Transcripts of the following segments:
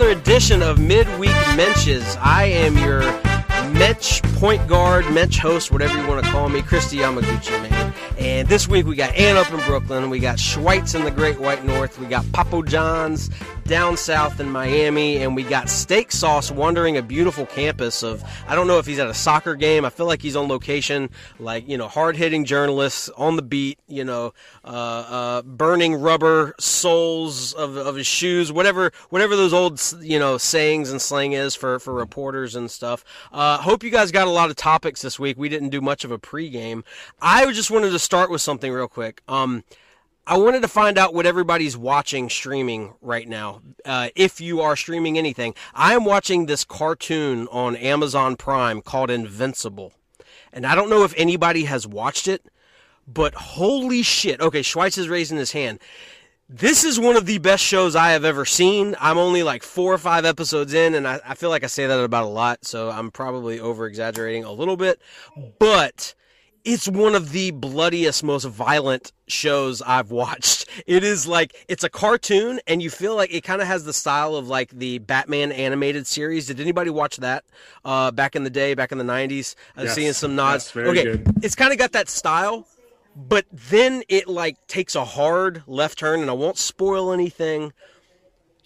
another edition of Midweek Mensches. I am your Mensch point guard, Mensch host, whatever you want to call me, Kristi Yamaguchi, man. And this week we got Ann up in Brooklyn, we got Schweitz in the Great White North, we got Papo John's down south in Miami, and we got Steak Sauce wandering a beautiful campus of, I don't know if he's at a soccer game. I feel like he's on location, like, you know, hard hitting journalists on the beat, you know, uh, uh, burning rubber soles of, of his shoes, whatever, whatever those old, you know, sayings and slang is for, for reporters and stuff. Uh, hope you guys got a lot of topics this week. We didn't do much of a pregame. I just wanted to start with something real quick. Um, I wanted to find out what everybody's watching streaming right now. Uh, if you are streaming anything, I am watching this cartoon on Amazon Prime called Invincible. And I don't know if anybody has watched it, but holy shit. Okay, Schweitz is raising his hand. This is one of the best shows I have ever seen. I'm only like four or five episodes in, and I, I feel like I say that about a lot, so I'm probably over exaggerating a little bit. But it's one of the bloodiest, most violent shows I've watched. It is like it's a cartoon, and you feel like it kind of has the style of like the Batman animated series. Did anybody watch that uh, back in the day, back in the '90s? I've Yes, seen some nods. yes, okay, good. it's kind of got that style, but then it like takes a hard left turn, and I won't spoil anything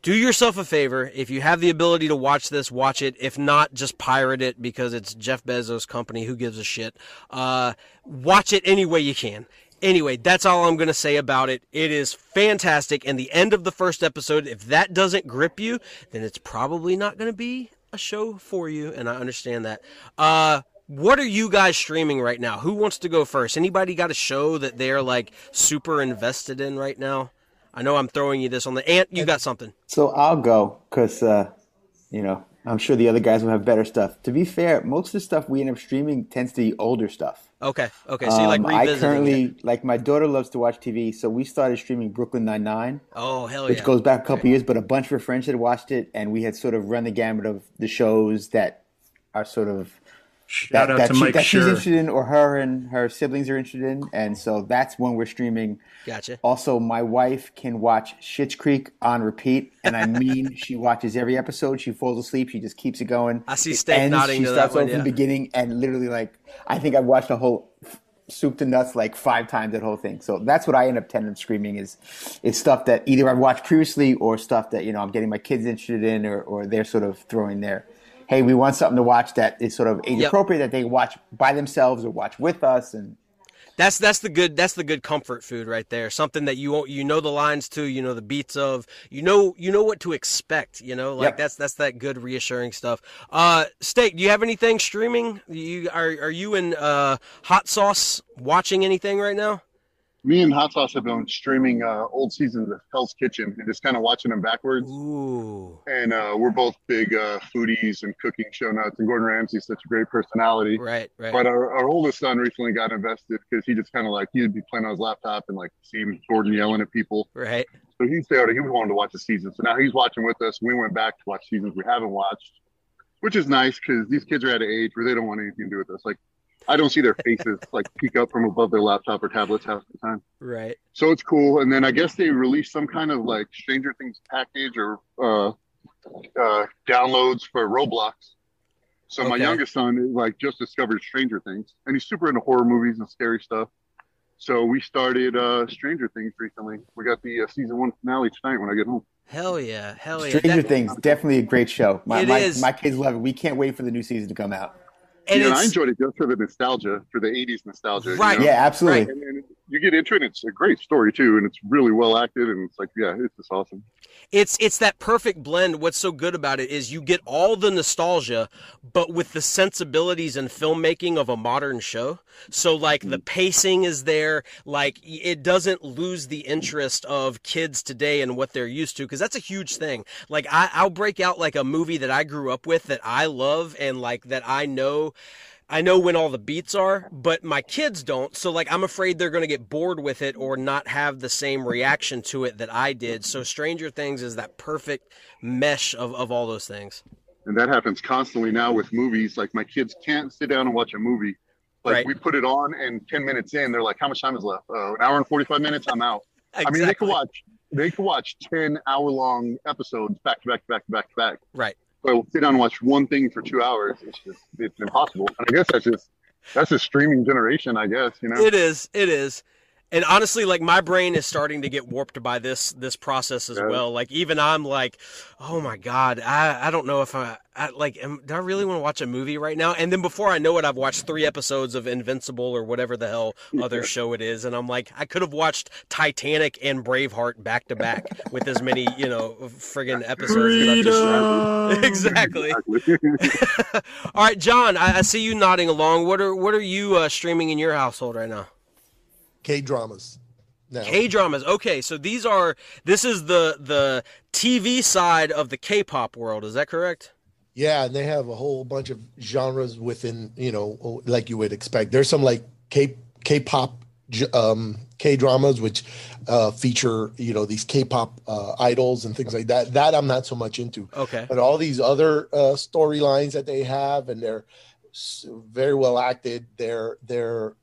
do yourself a favor. If you have the ability to watch this watch it. If not just pirate it because it's jeff bezos company. Who gives a shit? Uh, watch it any way you can. Anyway that's all i'm going to say about it. It is fantastic. And the end of the first episode if that doesn't grip you then it's probably not going to be a show for you and i understand that. Uh, what are you guys streaming right now? Who wants to go first? Anybody got a show that they're like super invested in right now I know I'm throwing you this on the ant. You got something. So I'll go because, uh, you know, I'm sure the other guys will have better stuff. To be fair, most of the stuff we end up streaming tends to be older stuff. Okay. Okay. So you like Um, I currently it. like my daughter loves to watch TV, so we started streaming Brooklyn Nine Nine. Oh hell which yeah. goes back a couple years. But a bunch of her friends had watched it, and we had sort of run the gamut of the shows that are sort of Shout that, out that, to she- Mike that she's interested in, or her and her siblings are interested in, and so that's when we're streaming. Gotcha. Also, my wife can watch Schitt's Creek on repeat, and I mean, she watches every episode. She falls asleep. She just keeps it going. I see It nodding She to starts one, over from yeah. the beginning, and literally, like, I think I've watched the whole soup to nuts like five times. That whole thing. So that's what I end up tending to screaming is is stuff that either I've watched previously or stuff that you know I'm getting my kids interested in, or or they're sort of throwing their. Hey, we want something to watch that is sort of age Yep. appropriate that they watch by themselves or watch with us, and That's that's the good that's the good comfort food right there. Something that you won't you know the lines to, you know the beats of, you know you know what to expect. You know like Yep. that's that's that good reassuring stuff. Uh, Steak, do you have anything streaming? You are are you in uh, hot sauce watching anything right now? Me and Hot Sauce have been streaming uh, old seasons of Hell's Kitchen and just kind of watching them backwards. Ooh. And uh, we're both big uh, foodies and cooking show nuts. And Gordon Ramsay's such a great personality. Right. Right. But our, our oldest son recently got invested because he just kind of like he'd be playing on his laptop and like seeing Gordon yelling at people. right. So he started. He was wanting to watch the season. So now he's watching with us. We went back to watch seasons we haven't watched, which is nice because these kids are at an age where they don't want anything to do with us. Like I don't see their faces like peek up from above their laptop or tablets half the time. Right. So it's cool. And then I guess they released some kind of like Stranger Things package or uh, uh, downloads for Roblox. So my youngest son like just discovered Stranger Things, and he's super into horror movies and scary stuff. So we started uh, Stranger Things recently. We got the uh, season one finale tonight when I get home. Hell yeah. Hell yeah. Stranger That- Things definitely a great show. My, It my, is. my kids love it. We can't wait for the new season to come out. And yeah, and I enjoyed it just for the nostalgia, for the '80s nostalgia. you Right. know? Yeah, absolutely. And then you get into it, it's a great story too, and it's really well acted, and it's like, yeah, it's just awesome. it's it's that perfect blend. What's so good about it is you get all the nostalgia but with the sensibilities and filmmaking of a modern show. So like the mm. pacing is there. Like it doesn't lose the interest of kids today and what they're used to because that's a huge thing. Like I, i'll break out like a movie that i grew up with that i love and like that i know I know when all the beats are, but my kids don't. So like I'm afraid they're going to get bored with it or not have the same reaction to it that I did. So Stranger Things is that perfect mesh of, of all those things. and that happens constantly now with movies. Like my kids can't sit down and watch a movie. Like Right. we put it on, and ten minutes in, they're like, "How much time is left? Uh, an hour and forty-five minutes. I'm out." exactly. I mean, they could watch they could watch ten hour long episodes back to back to back to back to back. Right. So sit down and watch one thing for two hours. It's just it's impossible. And I guess that's just that's a streaming generation. I guess you know. It is. It is. And honestly, like my brain is starting to get warped by this this process as Yeah. well. Like even I'm like, oh my god, I I don't know if I, I like am, do I really want to watch a movie right now? And then before I know it, I've watched three episodes of Invincible or whatever the hell other show it is, and I'm like, I could have watched Titanic and Braveheart back to back with as many you know friggin' episodes. that I've just- Freedom. Exactly. Exactly. All right, John, I, I see you nodding along. What are what are you uh, streaming in your household right now? K dramas. K dramas. Okay, so these are this is the the TV side of the K-pop world. Is that correct? yeah, and they have a whole bunch of genres within, you know, like you would expect. There's some like K K-pop um, K dramas which uh, feature, you know, these K-pop uh, idols and things like that. That I'm not so much into. Okay. But all these other uh, storylines that they have, and they're very well acted. They're they're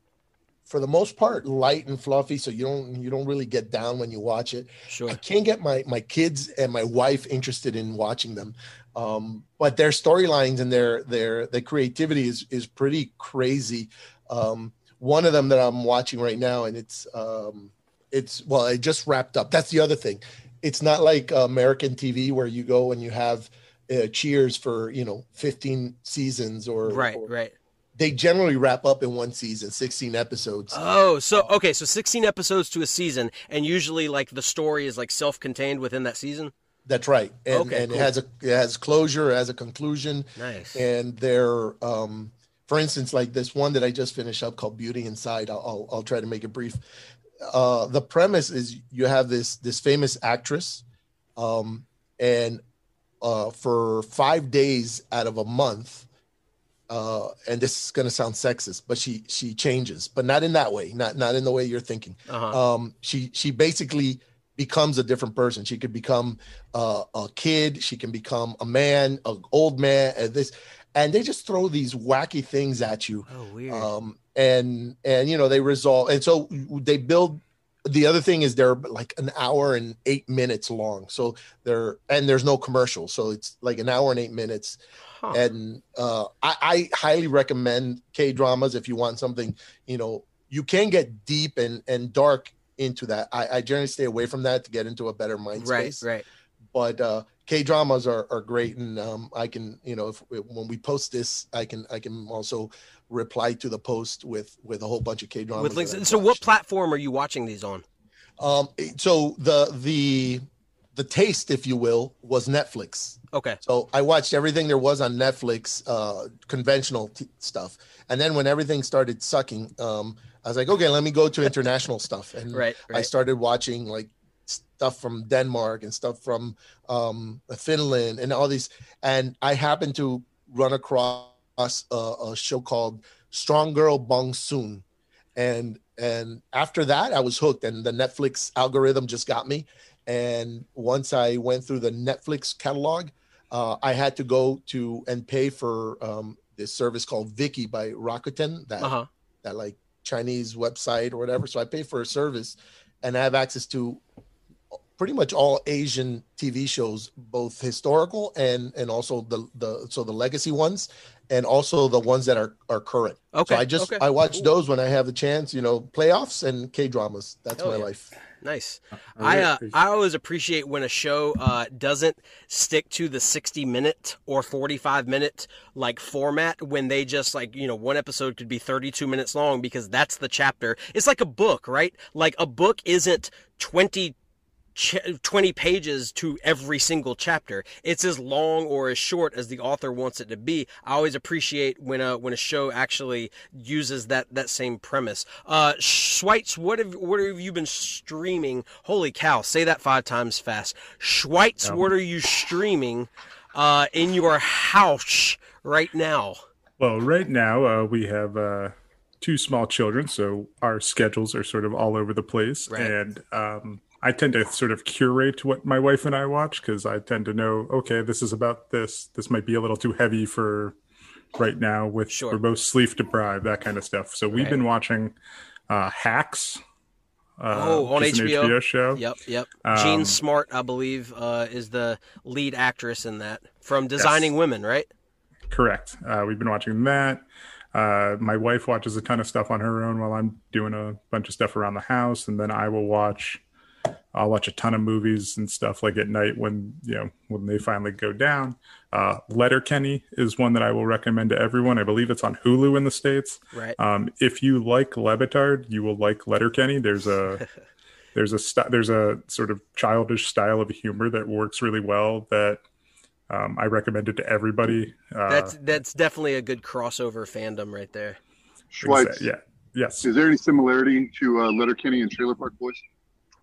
for the most part light and fluffy, so you don't you don't really get down when you watch it. Sure. I can't get my my kids and my wife interested in watching them, um, but their storylines and their their their creativity is is pretty crazy. Um, one of them that I'm watching right now, and it's um, it's well, it just wrapped up. That's the other thing. It's not like American TV where you go and you have uh, Cheers for you know 15 seasons or Right, or- right. They generally wrap up in one season, 16 episodes. Oh, so okay, so 16 episodes to a season and usually like the story is like self-contained within that season. That's right, and, Okay, and cool. it has a it has closure, it has a conclusion. Nice. and they're um for instance like this one that i just finished up called beauty inside i'll i'll, I'll try to make it brief uh the premise is you have this this famous actress um and uh for five days out of a month uh and this is going to sound sexist but she she changes but not in that way not not in the way you're thinking Uh-huh. um she she basically becomes a different person she could become uh, a kid she can become a man an old man and this and they just throw these wacky things at you Oh, weird. um and and you know they resolve and so they build the other thing is they're like an hour and eight minutes long so they're and there's no commercial so it's like an hour and eight minutes Huh. and uh, I, I highly recommend K dramas if you want something. You know, you can get deep and and dark into that. I, I generally stay away from that to get into a better mind right, space. right. But uh, K dramas are, are great, and um, I can you know if when we post this, I can I can also reply to the post with with a whole bunch of K dramas. With links. So what platform are you watching these on? Um, so the the the taste, if you will, was Netflix. Okay. So I watched everything there was on Netflix, uh, conventional t- stuff, and then when everything started sucking, um, I was like, okay, let me go to international stuff, and Right, I started watching like stuff from Denmark and stuff from um, Finland and all these, and I happened to run across a, a show called Strong Girl Bong Soon, and and after that I was hooked, and the Netflix algorithm just got me, and once I went through the Netflix catalog uh, I had to go to and pay for um, this service called Viki by Rakuten, that Uh huh. that like Chinese website or whatever. So I pay for a service, and I have access to pretty much all Asian TV shows, both historical and and also the the so the legacy ones, and also the ones that are are current. Okay. So I just okay. I watch Cool. those when I have the chance. You know, playoffs and K dramas. That's Hell my yeah. life. Nice. All I uh, I always appreciate when a show uh, doesn't stick to the 60 minute or 45 minute like format when they just like you know one episode could be 32 minutes long because that's the chapter. It's like a book, right? Like a book isn't 20 ch- 20 pages to every single chapter. It's as long or as short as the author wants it to be. I always appreciate when a when a show actually uses that that same premise. Uh Schweitz, what have what have you been streaming? Holy cow, say that 5 times fast. Schweitz, what are you streaming uh in your house right now? Well, right now uh, we have uh, two small children, so our schedules are sort of all over the place, Right. and um, I tend to sort of curate what my wife and I watch because I tend to know, okay, this is about this. This might be a little too heavy for right now. With Sure. we're both sleep deprived, that kind of stuff. So we've Right. been watching uh, Hacks Uh, Oh, on an HBO? show. Yep, yep. Um, Jean Smart, I believe, uh, is the lead actress in that from Designing Women, right? Correct. Uh, we've been watching that. Uh, my wife watches a ton of stuff on her own while I'm doing a bunch of stuff around the house, and then I will watch. I'll watch a ton of movies and stuff like at night when you know when they finally go down. Uh, Letterkenny is one that I will recommend to everyone. I believe it's on Hulu in the states. Right. Um, if you like Le Batard, you will like Letterkenny. There's a there's a st- there's a sort of childish style of humor that works really well. That um, I recommend it to everybody. Uh, That's that's definitely a good crossover fandom right there. Schweitz, yeah. Yes. is there any similarity to uh, Letterkenny and Trailer Park Boys?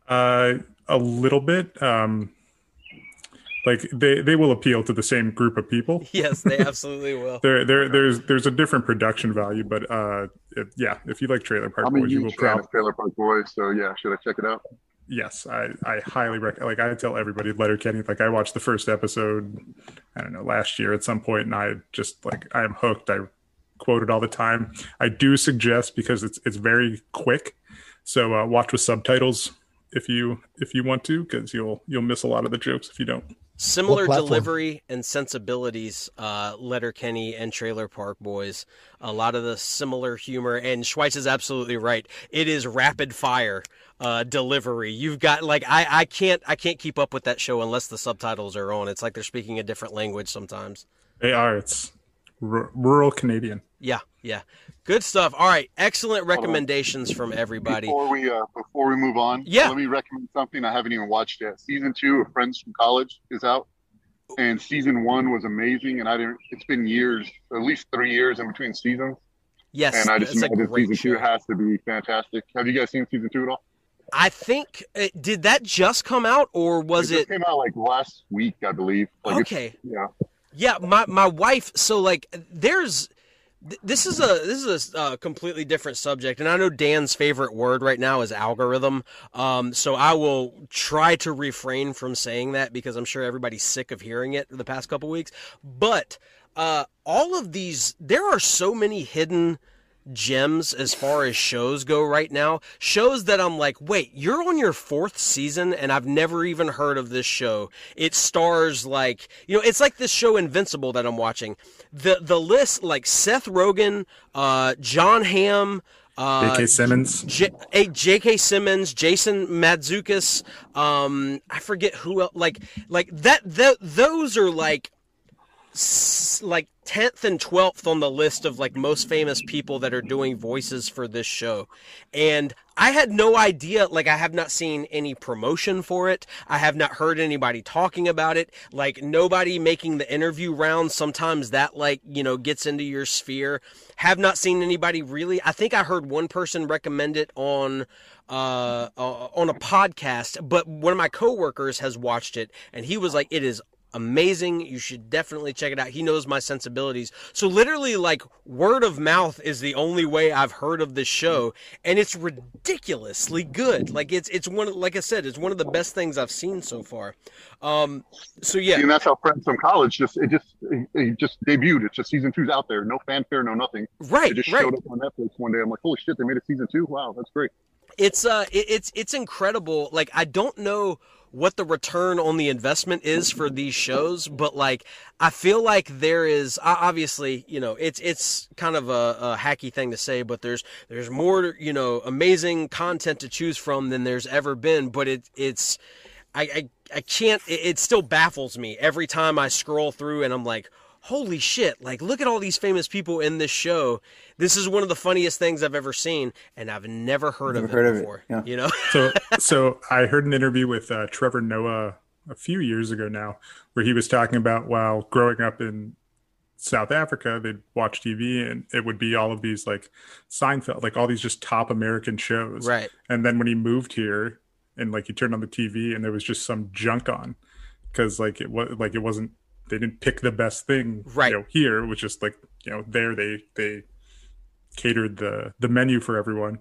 Uh, a little bit. Um, like they, they will appeal to the same group of people. Yes, they absolutely will. There, there, there's, there's a different production value, but uh, it, yeah, if you like Trailer Park I'm a Boys, you will huge probably Trailer Park Boys, so yeah, should I check it out? yes, I, I highly recommend. Like I tell everybody, Letterkenny. Like I watched the first episode, I don't know, last year at some point, and I just like I am hooked. I quote it all the time. I do suggest because it's it's very quick, so uh, watch with subtitles if you if you want to, because you'll you'll miss a lot of the jokes if you don't. Similar delivery and sensibilities, uh, Letterkenny and Trailer Park Boys. A lot of the similar humor, and Schweitz is absolutely right. It is rapid fire uh, delivery. You've got like I, I can't I can't keep up with that show unless the subtitles are on. It's like they're speaking a different language sometimes. They are. It's r- rural Canadian. Yeah, yeah, good stuff. All right, excellent recommendations from everybody. Before we uh, before we move on, Yeah. let me recommend something I haven't even watched yet. Season two of Friends from College is out, and season one was amazing. And I didn't. It's been years, at least three years in between seasons, Yes, and I just it's a imagine great season two has to be fantastic. Have you guys seen season two at all? I think uh, did that just come out or was it it? came out like last week, I believe. Like Okay. Yeah. Yeah, my my wife. So like, there's this is a this is a uh, completely different subject, and I know Dan's favorite word right now is algorithm. Um, so I will try to refrain from saying that because I'm sure everybody's sick of hearing it the past couple weeks. But uh, all of these, there are so many hidden gems as far as shows go right now. Shows that I'm like, wait, you're on your fourth season and I've never even heard of this show. It stars like, you know, it's like this show Invincible that I'm watching. The the list like Seth Rogen, uh, Jon Hamm, uh, J.K. Simmons. J- a- J.K. Simmons, Jason Mantzoukas, um, I forget who else. Like, like that. Th- those are like, like tenth and twelfth on the list of like most famous people that are doing voices for this show, and I had no idea. Like, I have not seen any promotion for it. I have not heard anybody talking about it. Like, nobody making the interview rounds. Sometimes that like you know gets into your sphere. Have not seen anybody really. I think I heard one person recommend it on uh, uh on a podcast, but one of my coworkers has watched it and he was like, "It is amazing. You should definitely check it out." He knows my sensibilities, so literally, like word of mouth is the only way I've heard of this show, and it's ridiculously good. Like it's it's one of, like I said, it's one of the best things I've seen so far. Um, so yeah, And that's how Friends from College just it just it, just debuted. It's just season two's out there, no fanfare, no nothing. right, It just right. showed up on Netflix one day. I'm like, holy shit, they made a season two. Wow, that's great. it's uh it, it's it's incredible like i don't know what the return on the investment is for these shows but like i feel like there is obviously you know it's it's kind of a, a hacky thing to say but there's there's more you know amazing content to choose from than there's ever been but it it's i i, I can't it, it still baffles me every time i scroll through and i'm like holy shit like look at all these famous people in this show this is one of the funniest things i've ever seen and i've never heard Never of heard it of it, before yeah. you know so so I heard an interview with uh, Trevor Noah a few years ago now, where he was talking about while growing up in South Africa, they'd watch TV and it would be all of these like Seinfeld, like all these just top American shows. right And then when he moved here and like he turned on the TV and there was just some junk on because like it was like it wasn't they didn't pick the best thing Right. you know here it was just like you know there they they catered the the menu for everyone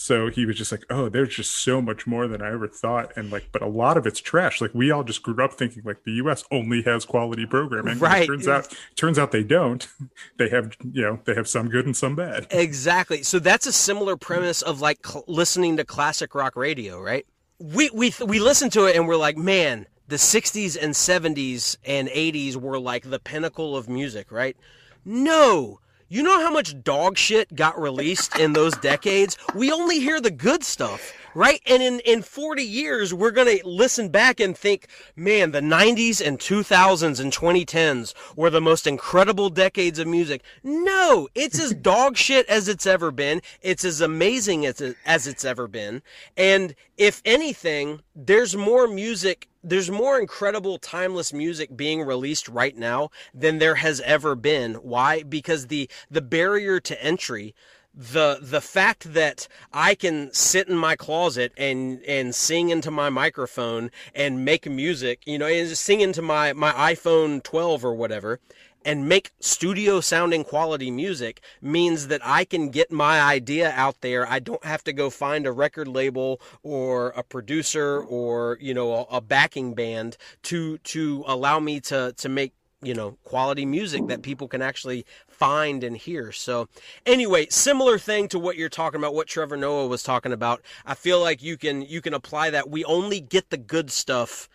So he was just like, "Oh, there's just so much more than I ever thought," and like, but a lot of it's trash. Like we all just grew up thinking like the U.S. only has quality programming. Right. turns out, turns out they don't. They have, you know, they have some good and some bad. Exactly. So that's a similar premise of like cl- listening to classic rock radio, right? We we we listen to it and we're like, man, the 60s and 70s and 80s were like the pinnacle of music, right? No. You know how much dog shit got released in those decades? We only hear the good stuff, right? And in, in 40 years, we're going to listen back and think, man, the 90s and 2000s and 2010s were the most incredible decades of music. No, it's as dog shit as it's ever been. It's as amazing as, it, as it's ever been. And if anything, there's more music there's more incredible timeless music being released right now than there has ever been. Why? Because the the barrier to entry the the fact that I can sit in my closet and and sing into my microphone and make music, you know, and just sing into my my iPhone 12 or whatever and make studio sounding quality music means that I can get my idea out there. I don't have to go find a record label or a producer or, you know, a, a backing band to to allow me to to make you know quality music that people can actually find and hear so anyway similar thing to what you're talking about what trevor noah was talking about i feel like you can you can apply that we only get the good stuff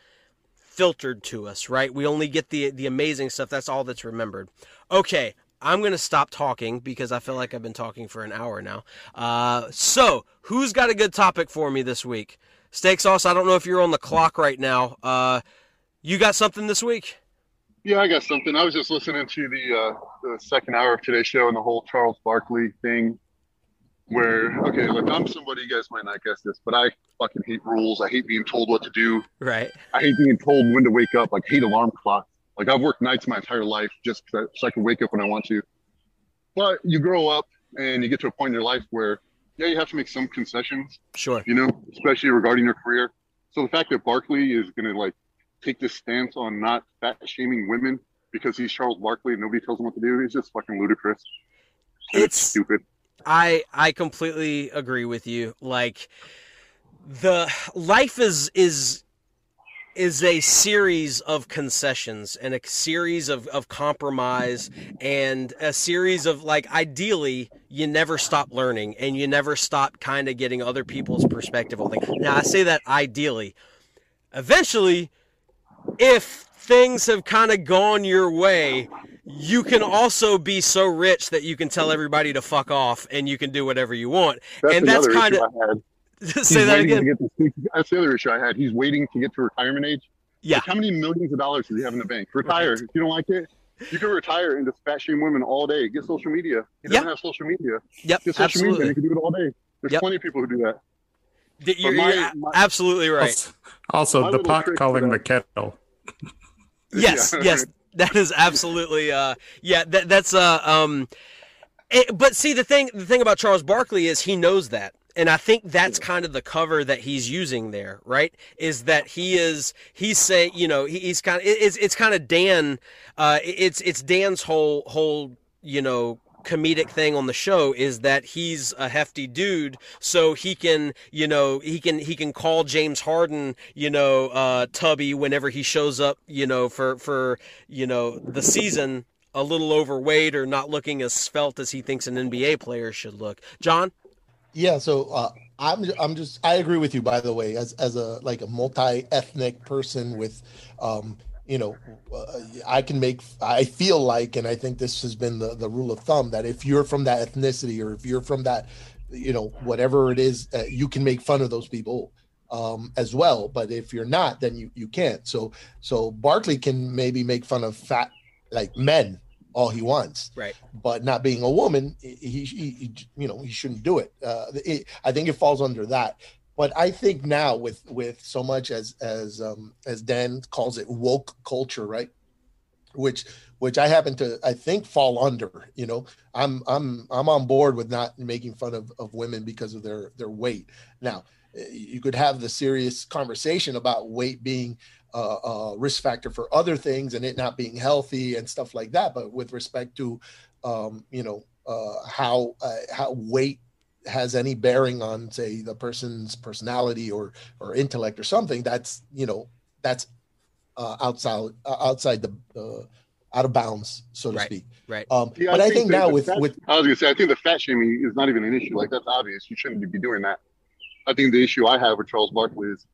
filtered to us, right? We only get the the amazing stuff. That's all that's remembered. Okay, I'm going to stop talking because I feel like I've been talking for an hour now. Uh, so, who's got a good topic for me this week? Steak sauce, I don't know if you're on the clock right now. Uh, you got something this week? Yeah, I got something. I was just listening to the, uh, the second hour of today's show and the whole Charles Barkley thing where okay, look, I'm somebody you guys might not guess this, but I fucking hate rules. I hate being told what to do. Right. I hate being told when to wake up. Like hate alarm clocks. Like I've worked nights my entire life just so I can wake up when I want to. But you grow up and you get to a point in your life where yeah, you have to make some concessions. Sure. You know, especially regarding your career. So the fact that Barkley is gonna like take this stance on not fat shaming women because he's Charles Barkley and nobody tells him what to do is just fucking ludicrous. It's- it's stupid. I I completely agree with you. Like the life is is is a series of concessions and a series of, of compromise and a series of like ideally you never stop learning and you never stop kind of getting other people's perspective on things. Now I say that ideally. Eventually, if things have kind of gone your way, you can also be so rich that you can tell everybody to fuck off and you can do whatever you want. That's and that's kind of say that again. To to, that's the other issue I had. He's waiting to get to retirement age. Yeah. Like, how many millions of dollars does he have in the bank? Retire. If you don't like it, you can retire and just fat shame women all day. Get social media. He doesn't Yep. have social media. Yep, Get social media. absolutely. You can do it all day. There's Yep. plenty of people who do that. Th- You're, my- you're my- absolutely right. Also, also the pot calling the kettle. Yes, yes, that is absolutely. Uh, yeah, that that's uh um, it, but see the thing the thing about Charles Barkley is he knows that. And I think that's kind of the cover that he's using there, right? Is that he is he's saying, you know, he, he's kind of it's it's kind of Dan, uh, it's it's Dan's whole whole you know comedic thing on the show is that he's a hefty dude so he can you know he can he can call James Harden you know uh tubby whenever he shows up you know for for you know the season a little overweight or not looking as svelte as he thinks an NBA player should look. John? Yeah, so uh, I'm I'm just I agree with you by the way as as a like a multi-ethnic person with um you know uh, I can make I feel like and I think this has been the the rule of thumb that if you're from that ethnicity or if you're from that you know whatever it is uh, you can make fun of those people um as well but if you're not then you you can't so so Barkley can maybe make fun of fat like men all he wants right but not being a woman, he, he, he you know, he shouldn't do it. Uh, it. I think it falls under that. But I think now with with so much as as um, as Dan calls it woke culture, right? Which which I happen to I think fall under. You know, I'm I'm I'm on board with not making fun of, of women because of their their weight. Now you could have the serious conversation about weight being a, uh, risk factor for other things and it not being healthy and stuff like that. But with respect to, um, you know, uh, how uh, how weight has any bearing on say the person's personality or or intellect or something that's you know that's uh, outside uh, outside the uh, out of bounds so to Right. speak Right. um Yeah, but i think, that now with fat- with I was gonna say, I think the fat shaming is not even an issue. Like that's obvious. You shouldn't be doing that. I think the issue I have with Charles Barkley is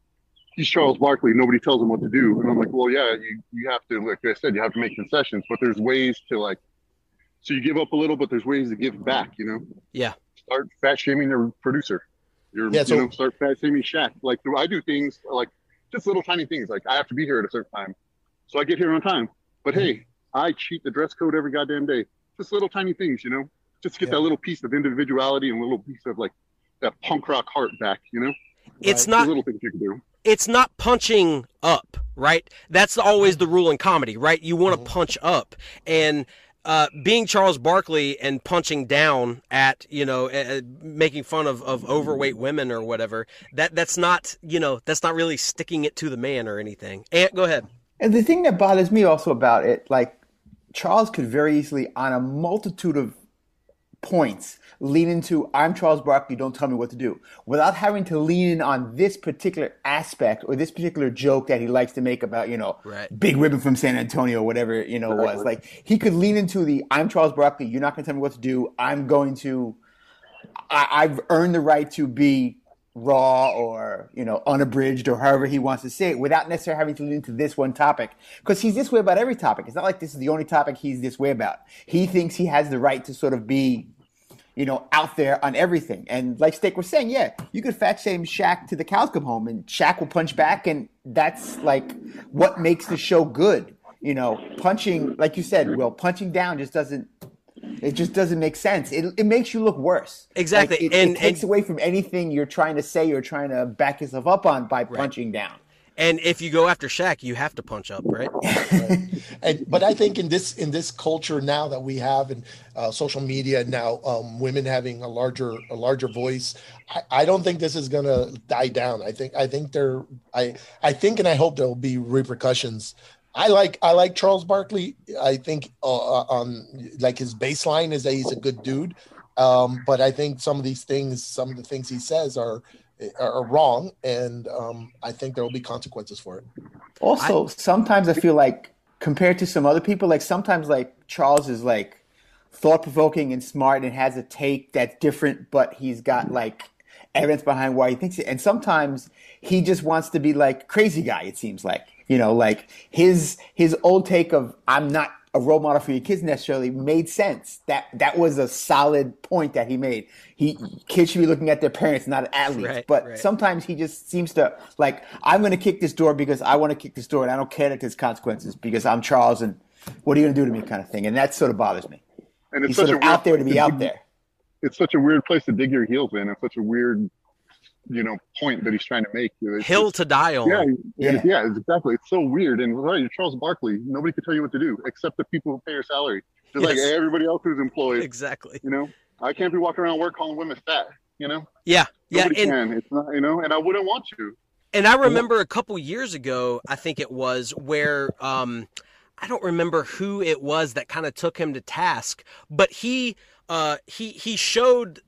he's Charles Barkley. Nobody tells him what to do, and I'm like, well, yeah, you you have to, like I said, you have to make concessions, but there's ways to like, so you give up a little, but there's ways to give back. You know. Yeah. Start fat shaming your producer. Your, Yeah, so- you know, start fat shaming Shaq. Like I do things like just little tiny things. Like I have to be here at a certain time, so I get here on time. But hey, I cheat the dress code every goddamn day. Just little tiny things, you know, just get Yeah. that little piece of individuality and a little piece of like that punk rock heart back, you know. It's Right. not The little things you can do. it's not punching up, right? That's always the rule in comedy, right? You want to mm-hmm. punch up. And uh, being Charles Barkley and punching down at, you know, uh, making fun of, of overweight women or whatever, that that's not, you know, that's not really sticking it to the man or anything. Ant, go ahead. And the thing that bothers me also about it, like Charles could very easily, on a multitude of points, lean into "I'm Charles Barkley, don't tell me what to do," without having to lean in on this particular aspect or this particular joke that he likes to make about, you know, Right. Big Ribbon from San Antonio, whatever you know was. Like he could lean into the "I'm Charles Barkley, you're not going to tell me what to do. I'm going to, I, I've earned the right to be." raw or you know unabridged or however he wants to say it without necessarily having to lean into this one topic because he's this way about every topic it's not like this is the only topic he's this way about he thinks he has the right to sort of be you know out there on everything and like Steak was saying yeah you could fat shame Shaq to the cows come home and Shaq will punch back and that's like what makes the show good you know punching like you said well punching down just doesn't it just doesn't make sense. It, it makes you look worse. Exactly. Like, it, And- it takes and- away from anything you're trying to say or trying to back yourself up on by punching down. And if you go after Shaq, you have to punch up, right? and but I think in this in this culture now that we have in uh, social media now, um, women having a larger a larger voice, I, I don't think this is gonna die down. I think I think there I I think and I hope there will be repercussions. I like I like Charles Barkley. I think uh, on like his baseline is that he's a good dude, um, but I think some of these things, some of the things he says are are wrong, and um, I think there will be consequences for it. Also, sometimes I feel like compared to some other people, like sometimes like Charles is like thought provoking and smart and has a take that's different, but he's got like evidence behind why he thinks it. And sometimes he just wants to be like crazy guy. It seems like you know, like his his old take of I'm not a role model for your kids necessarily made sense. That that was a solid point that he made. He kids should be looking at their parents, not at athletes. Right, but right. sometimes he just seems to like I'm going to kick this door because I want to kick this door, and I don't care that there's consequences because I'm Charles, and what are you going to do to me, kind of thing. And that sort of bothers me. And it's He's such sort a of out there to place be out dig- there. It's such a weird place to dig your heels in. It's such a weird, you know, point that he's trying to make. It's Hill just- to die on. Yeah, Yeah. yeah, yeah, exactly. It's so weird. And right, you're Charles Barkley. Nobody can tell you what to do except the people who pay your salary. Just like everybody else who's employed. Exactly. You know, I can't be walking around work calling women fat. You know, Yeah. Yeah. And can. It's not. You know, and I wouldn't want to. And I remember a couple years ago, I think it was, where um, I don't remember who it was that kind of took him to task, but he uh, he he showed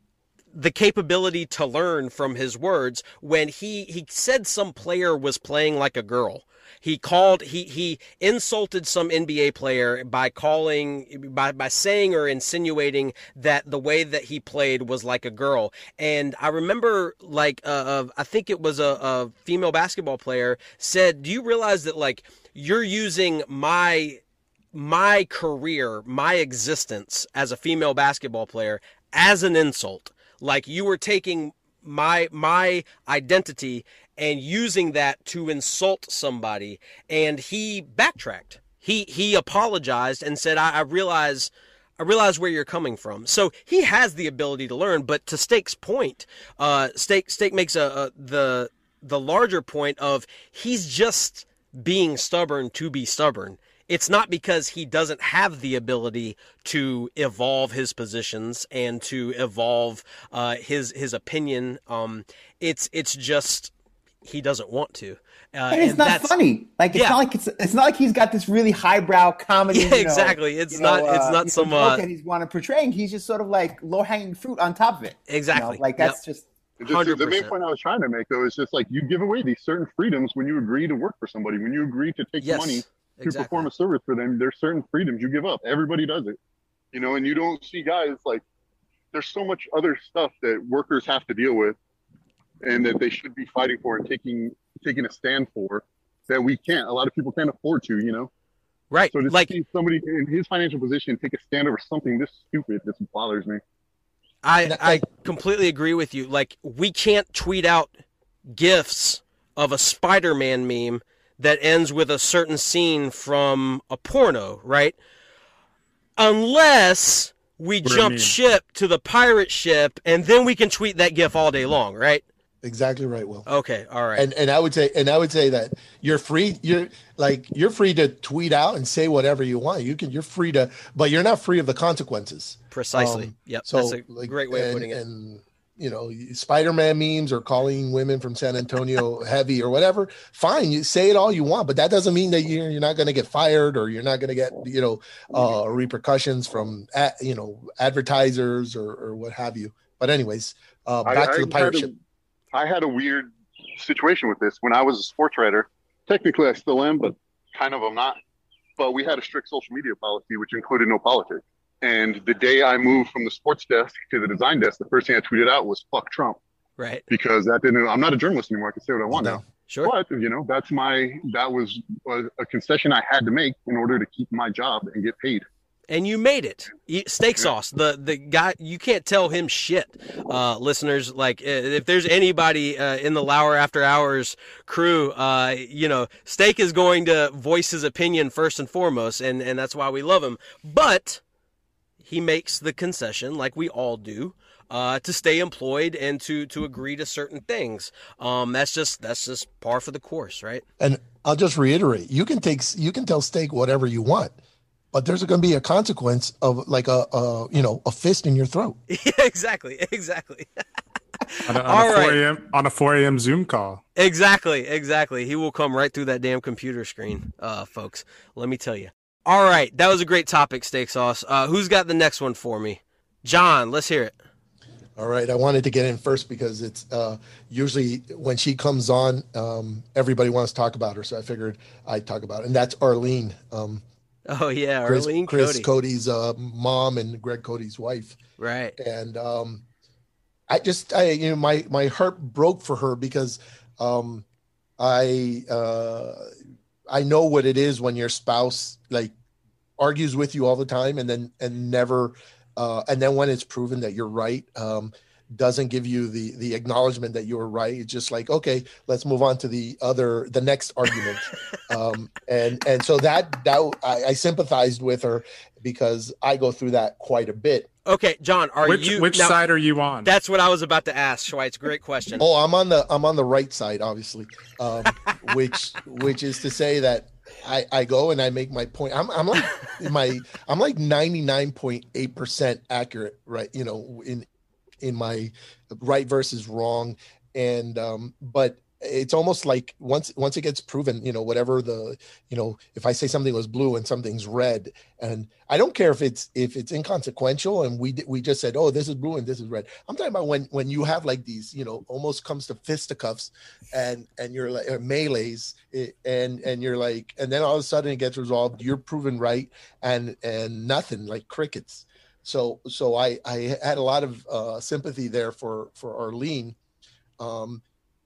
the capability to learn from his words when he he said some player was playing like a girl. He called he he insulted some NBA player by calling by by saying or insinuating that the way that he played was like a girl. And I remember like uh, I think it was a, a female basketball player said, "Do you realize that like you're using my my career, my existence as a female basketball player as an insult. Like you were taking my my identity and using that to insult somebody and he backtracked. He he apologized and said I, I realize I realize where you're coming from. So he has the ability to learn, but to Steak's point, uh Steak Steak makes a, a the the larger point of he's just being stubborn to be stubborn. It's not because he doesn't have the ability to evolve his positions and to evolve uh, his his opinion. Um, it's it's just he doesn't want to. Uh, and it's not that's- funny. Like it's Yeah. not like it's it's not like he's got this really highbrow comedy. Yeah, you know, exactly. It's you know, not- it's uh, not some, joke uh, that he's want to portraying. He's just sort of like low hanging fruit on top of it. you know? Exactly. Like Yep. that's just Just, the main point I was trying to make though is just like you give away these certain freedoms when you agree to work for somebody, when you agree to take Yes, money to exactly. perform a service for them. There's certain freedoms you give up. Everybody does it, you know, and you don't see guys like there's so much other stuff that workers have to deal with, and that they should be fighting for and taking taking a stand for that we can't. A lot of people can't afford to, you know. Right. So to like see somebody in his financial position take a stand over something this stupid, this bothers me. I I completely agree with you. Like we can't tweet out gifs of a Spider-Man meme that ends with a certain scene from a porno, right? Unless we What jump ship to the pirate ship and then we can tweet that gif all day long, right? Exactly right, Will. Okay, all right. And and I would say and I would say that you're free. You're like you're free to tweet out and say whatever you want. You can. You're free to, but you're not free of the consequences. Precisely. Um, yep. So that's a like, great way and, of putting it. And you know, Spider-Man memes or calling women from San Antonio heavy or whatever. Fine, you say it all you want, but that doesn't mean that you're you're not going to get fired or you're not going to get you know uh, repercussions from a, you know advertisers or, or what have you. But anyways, uh, I- back to the pirate ship. I had a weird situation with this when I was a sports writer. Technically, I still am, but kind of I'm not. But we had a strict social media policy, which included no politics. And the day I moved from the sports desk to the design desk, the first thing I tweeted out was "fuck Trump" Right. because that didn't. I'm not a journalist anymore. I can say what I want No. now. Sure. But you know, that's my that was a, a concession I had to make in order to keep my job and get paid. and you made it. Steak sauce. The the guy you can't tell him shit. Uh, listeners, like if there's anybody uh, in the Lauer After Hours crew, uh, you know, Steak is going to voice his opinion first and foremost, and and that's why we love him. But he makes the concession, like we all do. Uh, to stay employed and to to agree to certain things, um, that's just that's just par for the course, right? And I'll just reiterate: you can take, you can tell Steak whatever you want, but there's going to be a consequence of like a, a, you know, a fist in your throat. yeah, exactly, exactly. on a, on All a 4 a.m. on a 4 a.m. Zoom call. Exactly, exactly. He will come right through that damn computer screen, uh, folks. Let me tell you. All right, that was a great topic, steak sauce. Uh, who's got the next one for me? John, let's hear it. All right, I wanted to get in first because it's uh, usually when she comes on, um, everybody wants to talk about her, so I figured I'd talk about it. And that's Earleen, um, Oh yeah, Earleen Chris Cote. Cote's uh, mom and Greg Cote's wife. Right. and um, I just I you know my my heart broke for her because um, I uh, I know what it is when your spouse like argues with you all the time and then and never uh, and then when it's proven that you're right um, doesn't give you the the acknowledgement that you were right it's just like okay let's move on to the other the next argument. Um, and and so that that I, I sympathized with her because I go through that quite a bit Okay, John, are Which you which now, side are you on? That's what I was about to ask, Schweitz. Great question. Oh, I'm on the I'm on the right side, obviously, um, which which is to say that I, I go and I make my point. I'm I'm like my I'm like 99.8 percent accurate, right? You know, in in my right versus wrong, and um, but it's almost like once once it gets proven, you know, whatever the you know, if I say something was blue and something's red, and I don't care if it's if it's inconsequential, and we we just said, oh, this is blue and this is red. I'm talking about when when you have like these, you know, almost comes to fisticuffs, and and you're like melees, eh, and and you're like, and then all of a sudden it gets resolved. You're proven right, and and nothing like crickets. So so I I had a lot of uh, sympathy there for for Earleen. Um,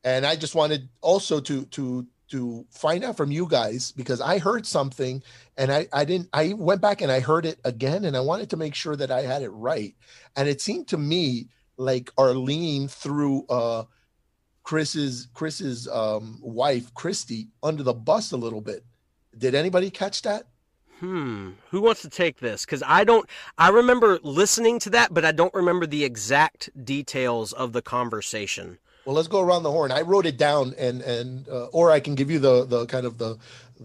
and I just wanted also to to to find out from you guys because I heard something and I I didn't I went back and I heard it again and I wanted to make sure that I had it right and it seemed to me like Earleen threw uh Chris's Chris's um wife Christy under the bus a little bit. Did anybody catch that? Hmm. Who wants to take this? Because I don't. I remember listening to that, but I don't remember the exact details of the conversation. Well, let's go around the horn. I wrote it down, and and uh, or I can give you the the kind of the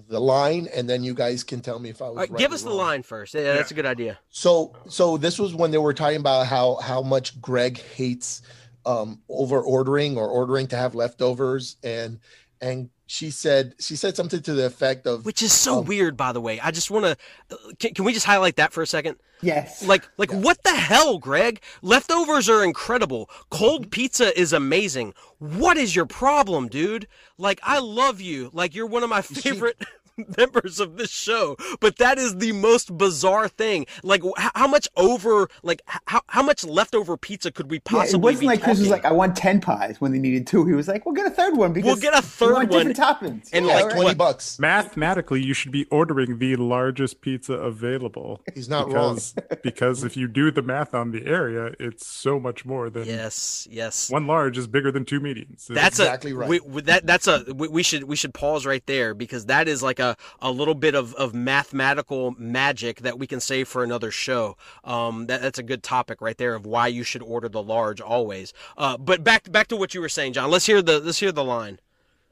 the line, and then you guys can tell me if I was All right, right give or us the line first. Yeah, that's a good idea. So so this was when they were talking about how how much Greg hates um, over ordering or ordering to have leftovers, and and she said she said something to the effect of Which is so Um, weird, by the way. I just want to. Can, can we just highlight that for a second? Yes. Like, like what the hell, Greg? Leftovers are incredible. Cold pizza is amazing. What is your problem, dude? Like, I love you. Like, you're one of my favorite members of this show. But that is the most bizarre thing. Like, wh- how much over, like, how how much leftover pizza could we Yeah, possibly it wasn't be like Chris was like, I want ten pies when they needed two. He was like, we'll get a third one because We'll get a third want one. different toppings. And Yeah, like right. twenty what- bucks. Mathematically, you should be ordering the largest pizza available. He's not wrong. because, because if you do the math on the area, it's so much more than Yes, yes. one large is bigger than two mediums. That's Exactly a, right. We, we- that that's a we, we should we should pause right there because that is like a, a little bit of, of mathematical magic that we can save for another show. Um, that, that's a good topic right there of why you should order the large always. Uh, but back back to what you were saying, John. Let's hear the let's hear the line.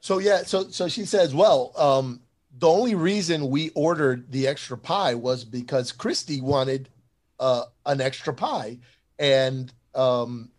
So yeah, so so she says, well, um, the only reason we ordered the extra pie was because Christy wanted uh, an extra pie, and um,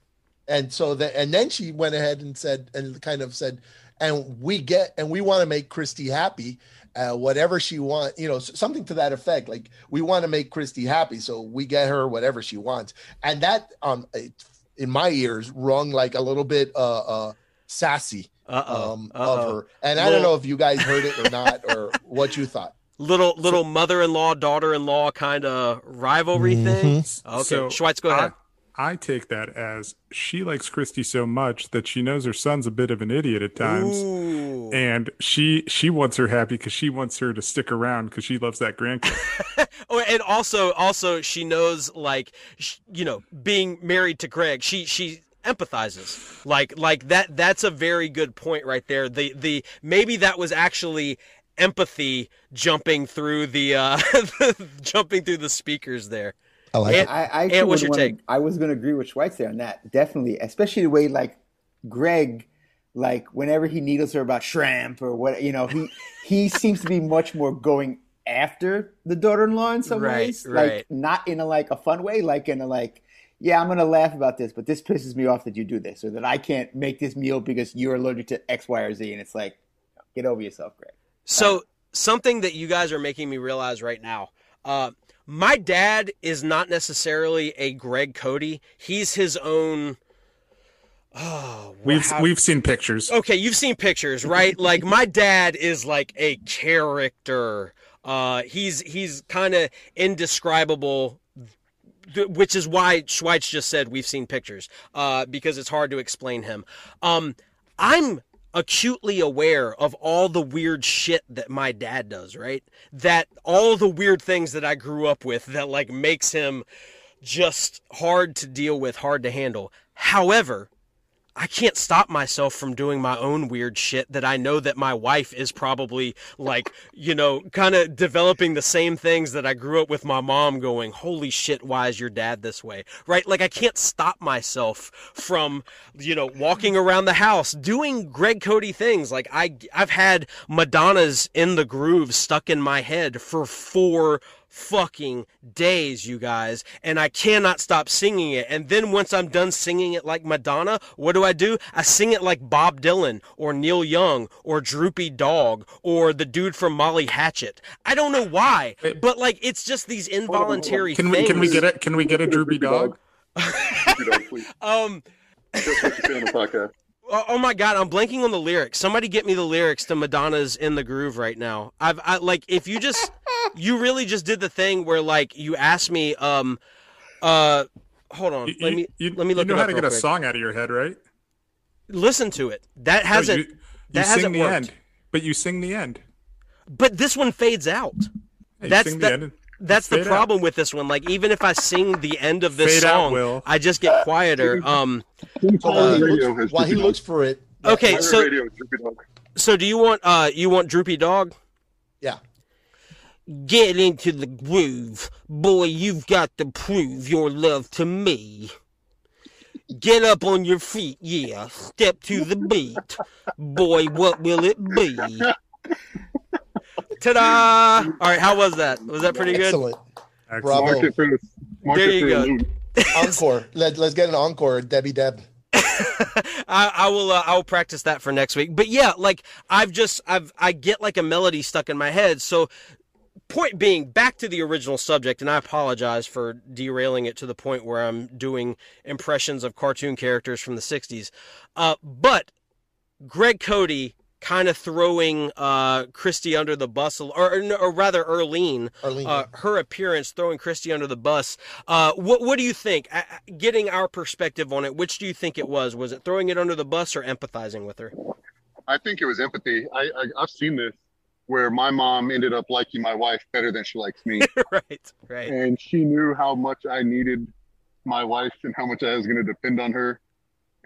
and so that and then she went ahead and said and kind of said, and we get and we want to make Christy happy. Uh, whatever she want, you know, something to that effect. Like we want to make Christy happy, so we get her whatever she wants, and that, um, it, in my ears, rung like a little bit, uh, uh, sassy Uh oh. um, of her. And I don't know if you guys heard it or not, or what you thought. Little little mother-in-law daughter-in-law kind of rivalry Mm-hmm. thing. Okay, So, Schweitz, go ahead. I, I take that as she likes Christy so much that she knows her son's a bit of an idiot at times. Ooh. And she she wants her happy because she wants her to stick around because she loves that grandkid. Oh, and also, also, she knows, like, sh- you know, being married to Greg, she she empathizes, like, like that. That's a very good point right there. The the maybe that was actually empathy jumping through the uh jumping through the speakers there. I like And- I, I And actually what's your wanna- take? I was going to agree with Schweitzer there on that, definitely, especially the way like Greg, like whenever he needles her about shrimp or what, you know, he he seems to be much more going after the daughter-in-law in some Right, ways, right. like not in a like a fun way, like in a like. Yeah, I'm gonna laugh about this, but this pisses me off that you do this, or that I can't make this meal because you're allergic to X, Y, or Z, and it's like, get over yourself, Greg. So something that you guys are making me realize right now. Uh, my dad is not necessarily a Greg Cote. He's his own. Oh, We've we've seen pictures. okay, you've seen pictures, right? like my dad is like a character. Uh, he's he's kind of indescribable, which is why Schweitz just said we've seen pictures. Uh, because it's hard to explain him. Um, I'm acutely aware of all the weird shit that my dad does, right? That all the weird things that I grew up with that like makes him just hard to deal with, hard to handle. However, I can't stop myself from doing my own weird shit that I know that my wife is probably like, you know, kind of developing the same things that I grew up with my mom going, holy shit, why is your dad this way? Right? Like I can't stop myself from, you know, walking around the house doing Greg Cote things. Like I, I've had Madonna's in the groove stuck in my head for four fucking days, you guys, and I cannot stop singing it. And then once I'm done singing it like Madonna, what do I do? I sing it like Bob Dylan or Neil Young or Droopy Dog or the dude from Molly Hatchet. I don't know why, but like it's just these involuntary Can we things. can we get it? Can we get a droopy dog? You know, please. Um. Just what you say on the podcast. Oh, oh my god, I'm blanking on the lyrics. Somebody get me the lyrics to Madonna's "In the Groove" right now. I've I, like if you just you really just did the thing where like you asked me um uh hold on You, let me you, let me look you know it how to real get a song out of your head, right? Listen to it. That hasn't you, you that sing hasn't the worked. end, but you sing the end. but this one fades out. Hey, you That's the- the end. That's the Fade out. problem with this one. Like even if I sing the end of this Fade song, Will. I just get quieter. Um So while, he looks, has while he Droopy looks for it, okay, so Radio is Droopy Dog. so do you want uh you want Droopy Dog? Yeah. Get into the groove. Boy, you've got to prove your love to me. Get up on your feet, yeah. Step to the beat. Boy, what will it be? Ta da! All right, how was that? Was that pretty good? Excellent. Excellent. Bravo. Mark it for, mark There you for go. Encore. Let, let's get an encore, Debbie Deb. I, I will. Uh, I will practice that for next week. But yeah, like I've just I've I get like a melody stuck in my head. So point being, back to the original subject, and I apologize for derailing it to the point where I'm doing impressions of cartoon characters from the '60s. Uh, but Greg Cote kind of throwing uh, Christy under the bus, or, or rather, Earleen, Arlene. uh, her appearance throwing Christy under the bus. Uh, what what do you think? Uh, getting our perspective on it, which do you think it was? Was it throwing it under the bus or empathizing with her? I think it was empathy. I, I I've seen this where my mom ended up liking my wife better than she likes me, right, right, and she knew how much I needed my wife and how much I was going to depend on her,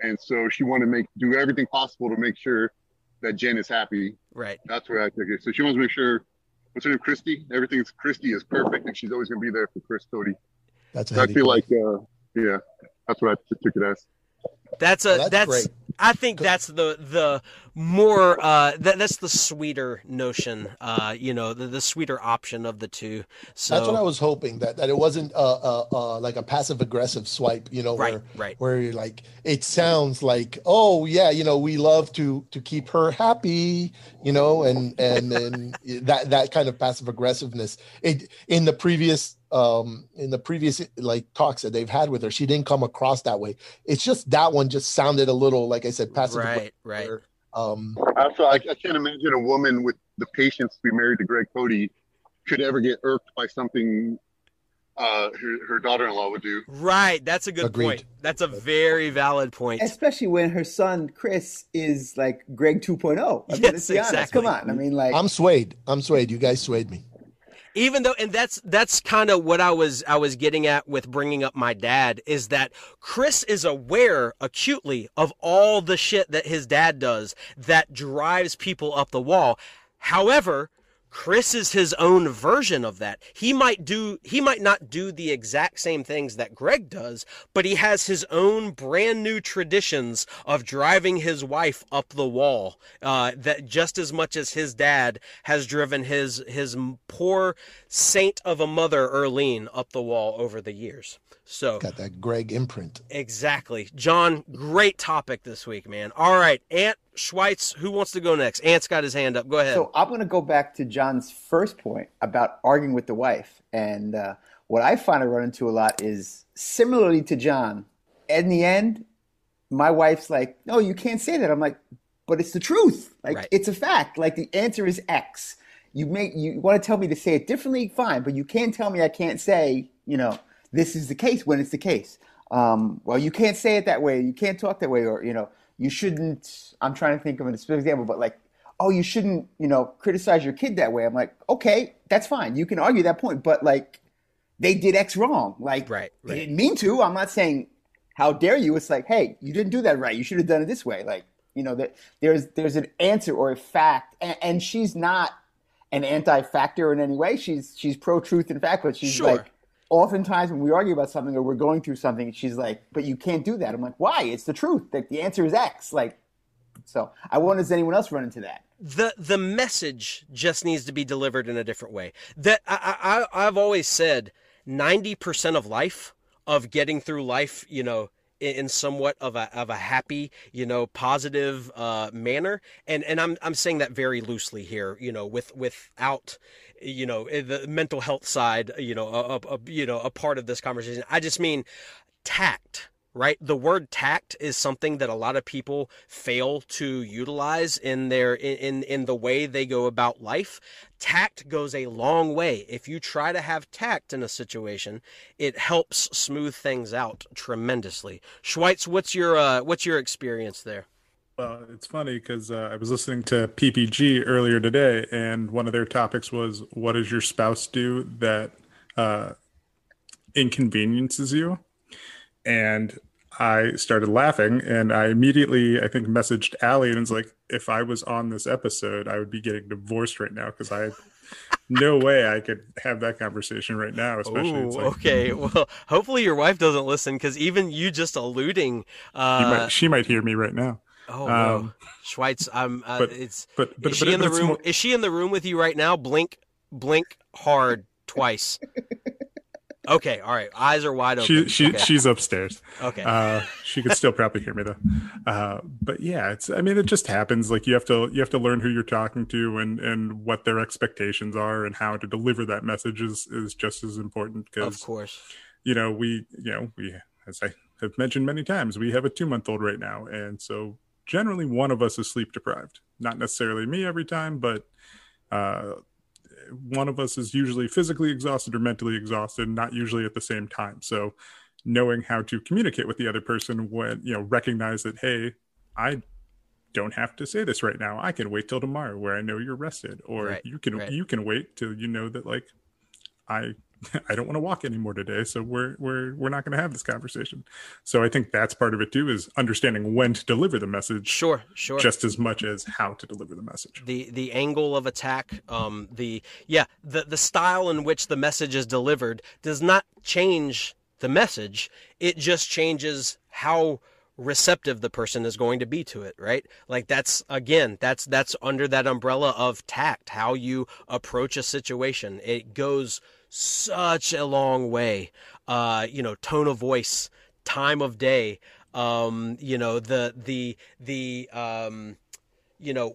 and so she wanted to make do everything possible to make sure that Jen is happy. right. That's where I took it. So she wants to make sure. What's her name? Christy. Everything's Christy is perfect, and she's always going to be there for Chris Cote. That's a So I feel point. like, uh, yeah, that's what I took it as. That's a Well, that's that's, great. I think that's the the more uh that that's the sweeter notion uh you know the, the sweeter option of the two so That's what I was hoping that that it wasn't uh, uh, uh, like a passive aggressive swipe, you know, Right, where right. where you're like it sounds like oh yeah, you know, we love to to keep her happy, you know, and and and that that kind of passive aggressiveness. It in the previous um in the previous like talks that they've had with her, she didn't come across that way. It's just that one just sounded a little like I said passive right right aggressive. Um, Also, I, I can't imagine a woman with the patience to be married to Greg Cote could ever get irked by something uh, her, her daughter-in-law would do. right that's a good Agreed. point that's a very valid point Especially when her son Chris is like Greg 2.0. I mean, Yes, let's honest. exactly. Come on. I mean, like, I'm swayed. I'm swayed. You guys swayed me. Even though and that's that's kind of what i was i was getting at with bringing up my dad is that chris is aware acutely of all the shit that his dad does that drives people up the wall. However chris is his own version of that he might do he might not do the exact same things that greg does but he has his own brand new traditions of driving his wife up the wall uh, that just as much as his dad has driven his his poor saint of a mother Earleen up the wall over the years. So Got that Greg imprint. exactly, John. Great topic this week, man. All right, Ant Schweitz. Who wants to go next? Ant's got his hand up. Go ahead. So I'm going to go back to John's first point about arguing with the wife. And uh, what I find I run into a lot is similarly to John, in the end, my wife's like, no, you can't say that. I'm like, but it's the truth. Like, Right. it's a fact. Like, the answer is X. You make you want to tell me to say it differently, fine, but you can't tell me I can't say, you know, this is the case when it's the case. Um, well, you can't say it that way. You can't talk that way, or you know, you shouldn't. I'm trying to think of a specific example, but like, oh, you shouldn't, you know, criticize your kid that way. I'm like, okay, that's fine. You can argue that point, but like, they did X wrong. Like, Right, they didn't mean to. I'm not saying, how dare you? It's like, hey, you didn't do that right. You should have done it this way. Like, you know, that there's there's an answer or a fact, and, and she's not an anti-factor in any way. She's she's pro truth and fact, but she's Sure. like oftentimes when we argue about something or we're going through something, she's like, "But you can't do that." I'm like, "Why? It's the truth. Like the answer is X." Like, so I wonder does anyone else run into that? the the message just needs to be delivered in a different way. That I, I I've always said, ninety percent of life, of getting through life, you know, in, somewhat of a of a happy, you know, positive uh, manner, and and I'm I'm saying that very loosely here, you know, with without. You know eh, the mental health side. You know, a, a you know a part of this conversation. I just mean tact right? The word tact is something that a lot of people fail to utilize in their in in, the way they go about life. Tact goes a long way. If you try to have tact in a situation it helps smooth things out tremendously. Schweitz what's your uh what's your experience there? Well, it's funny because uh, I was listening to PPG earlier today, and one of their topics was, "What does your spouse do that uh, inconveniences you?" And I started laughing, and I immediately, I think, messaged Allie and was like, "If I was on this episode, I would be getting divorced right now because I." No way I could have that conversation right now, especially Ooh, like okay well hopefully your wife doesn't listen because even you just alluding uh you might, she might hear me right now. oh no um, schweitz i'm uh, but- it's But but is but she in the room? more- Is she in the room with you right now? Blink, blink hard twice. Okay, all right. Eyes are wide open. She she okay. she's upstairs. okay. Uh, she could still probably hear me though. Uh, but yeah, it's. I mean, it just happens. Like you have to you have to learn who you're talking to and and what their expectations are and how to deliver that message is is just as important Cause, of course. you know we you know we as I have mentioned many times we have a two month old right now and so generally one of us is sleep deprived. Not necessarily me every time, but uh, one of us is usually physically exhausted or mentally exhausted, not usually at the same time. So knowing how to communicate with the other person when you know recognize that hey i don't have to say this right now i can wait till tomorrow where i know you're rested or Right, you can right. you can wait till you know that like i i don't want to walk anymore today so we're we're we're not going to have this conversation. So i think that's part of it too is understanding when to deliver the message Sure, sure. just as much as how to deliver the message. The the angle of attack um the yeah the the style in which the message is delivered does not change the message. It just changes how receptive the person is going to be to it right? Like that's again that's that's under that umbrella of tact how you approach a situation. It goes such a long way. Uh you know tone of voice time of day um you know the the the um you know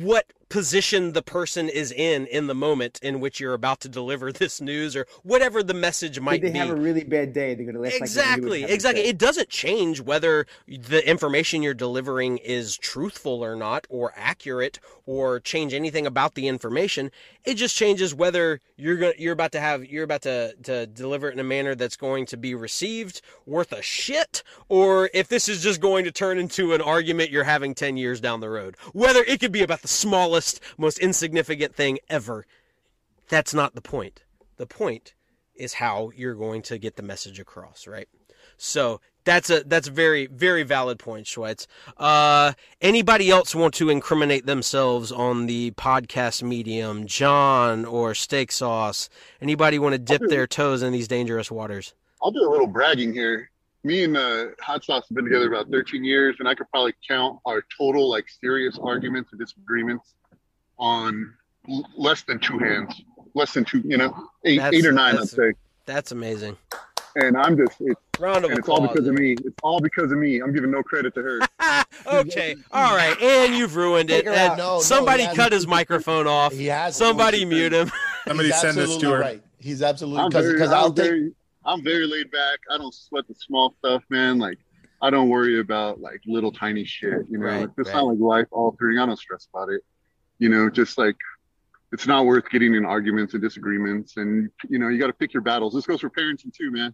what position the person is in in the moment in which you're about to deliver this news or whatever the message might they be. have a really bad day? They're gonna list like exactly exactly. it doesn't change whether the information you're delivering is truthful or not or accurate or change anything about the information. It just changes whether you're going you're about to have you're about to to deliver it in a manner that's going to be received worth a shit or if this is just going to turn into an argument you're having 10 years down the road. Whether it could be about the smallest most insignificant thing ever that's not the point the point is how you're going to get the message across, right? So that's a that's a very very valid point, Schweitz. Uh, anybody else want to incriminate themselves on the podcast medium, John or Steak Sauce? Anybody want to dip their toes in these dangerous waters? I'll do a little bragging here. Me and uh, Hot Sauce have been together about 13 years, and I could probably count our total like serious arguments and disagreements on l- less than two hands, less than two, you know, eight, That's- eight or nine, I'd that's- say. That's amazing. And I'm just, it's, Round of and it's all because of me. It's all because of me. I'm giving no credit to her. okay, all right, and you've ruined it. Take. And No, no, somebody he hasn't. cut his microphone off. He has Somebody mute him. somebody send this to her Right. He's absolutely I'm because very, because I'm I'll take very, I'm very laid back. I don't sweat the small stuff, man. Like, I don't worry about like little tiny shit. You know, Right, Like, this right. not like life altering. I don't stress about it. You know, just like it's not worth getting in arguments and disagreements. And you know, you got to pick your battles. This goes for parenting too, man.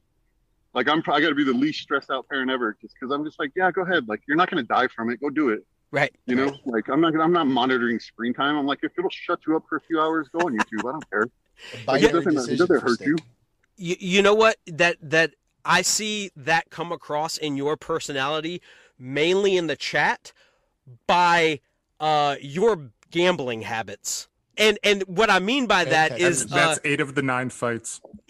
Like I'm, I got to be the least stressed out parent ever, just because I'm just like, yeah, go ahead. Like you're not gonna die from it. Go do it. Right. You know, like I'm not, gonna- I'm not monitoring screen time. I'm like, if it'll shut you up for a few hours, go on YouTube. I don't care. binary It doesn't, it doesn't hurt you. you, you know what that that I see that come across in your personality mainly in the chat by uh your gambling habits. And and what I mean by that Okay. is that's uh, eight of the nine fights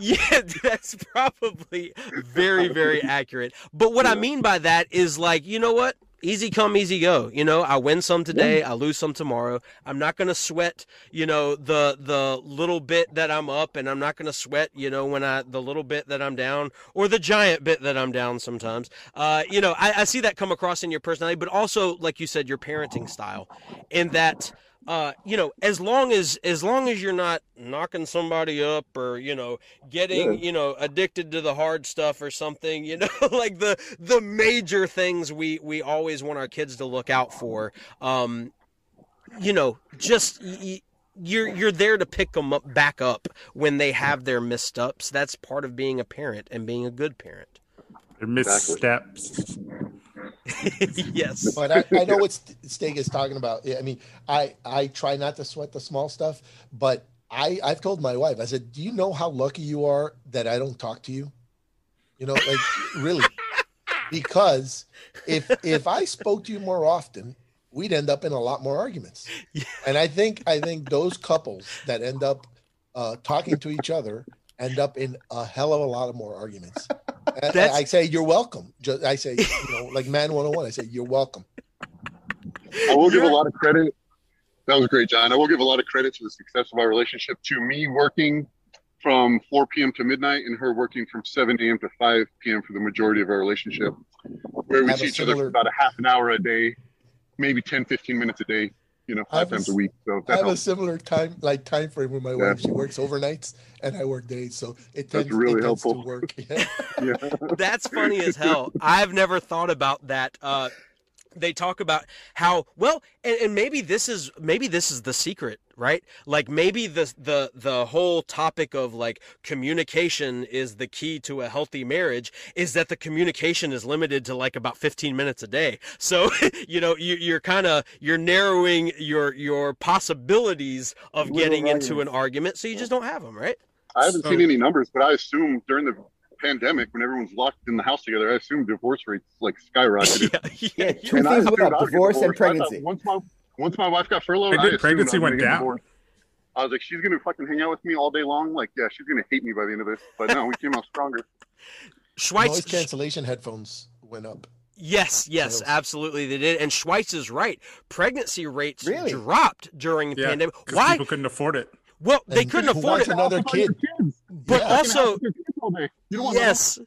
yeah, that's probably very, very accurate. But what I mean by that is like, you know what? Easy come, easy go. You know, I win some today, I lose some tomorrow. I'm not gonna sweat, you know, the the little bit that I'm up, and I'm not gonna sweat, you know, when I the little bit that I'm down, or the giant bit that I'm down sometimes. Uh, you know, I, I see that come across in your personality, but also, like you said, your parenting style, in that uh, you know, as long as as long as you're not knocking somebody up or you know getting Yeah. you know addicted to the hard stuff or something, you know, like the the major things we we always want our kids to look out for. Um, you know, just. Y- y- you're you're there to pick them up back up when they have their missteps. That's part of being a parent and being a good parent. their missteps yes. But I, I know what St- Steak is talking about. I mean, I I try not to sweat the small stuff, but I I've told my wife. I said, "Do you know how lucky you are that I don't talk to you?" You know, like really, because if if I spoke to you more often, we'd end up in a lot more arguments. Yeah. And I think I think those couples that end up uh, talking to each other end up in a hell of a lot of more arguments. And That's- I say you're welcome. Just, I say, you know, like man 101, I say you're welcome. I will give a lot of credit. That was great, John. I will give a lot of credit to the success of our relationship to me working from 4 p.m. to midnight, and her working from 7 a.m. to 5 p.m. for the majority of our relationship, where we Have a see each other for about a half an hour a day, maybe 10, 15 minutes a day, you know, I have five a times a s- week. So I that have a similar time like time frame with my Yeah. wife. She works overnights and I work days, so it That's tends, really it tends to helpful. work. Yeah. Yeah. That's funny as hell. I've never thought about that. Uh, they talk about how well, and, and maybe this is maybe this is the secret, right? Like maybe the the the whole topic of like communication is the key to a healthy marriage. Is that the communication is limited to like about fifteen minutes a day? So you know you, you're kind of you're narrowing your your possibilities of Little getting into an argument, so you just don't have them, right? I haven't So- seen any numbers, but I assume during the pandemic, when everyone's locked in the house together, I assume divorce rates like skyrocketed. yeah, Yeah, yeah, two And I things went up: I divorce and divorced. I thought pregnancy. Once my once my wife got furloughed, I then pregnancy I went gonna down. divorced. I was like, she's gonna fucking hang out with me all day long. Like, yeah, she's gonna hate me by the end of this. But no, we came out stronger. Schweitz, Noise cancellation headphones went up. Yes, yes, absolutely they did. And Schweitz is right. Pregnancy rates Really? dropped during the Yeah, pandemic. 'cause Why? people couldn't afford it. Well, they And couldn't afford it. another Talk about your kid. kids. But Yeah. Also, house with your kids all day. You don't want yes.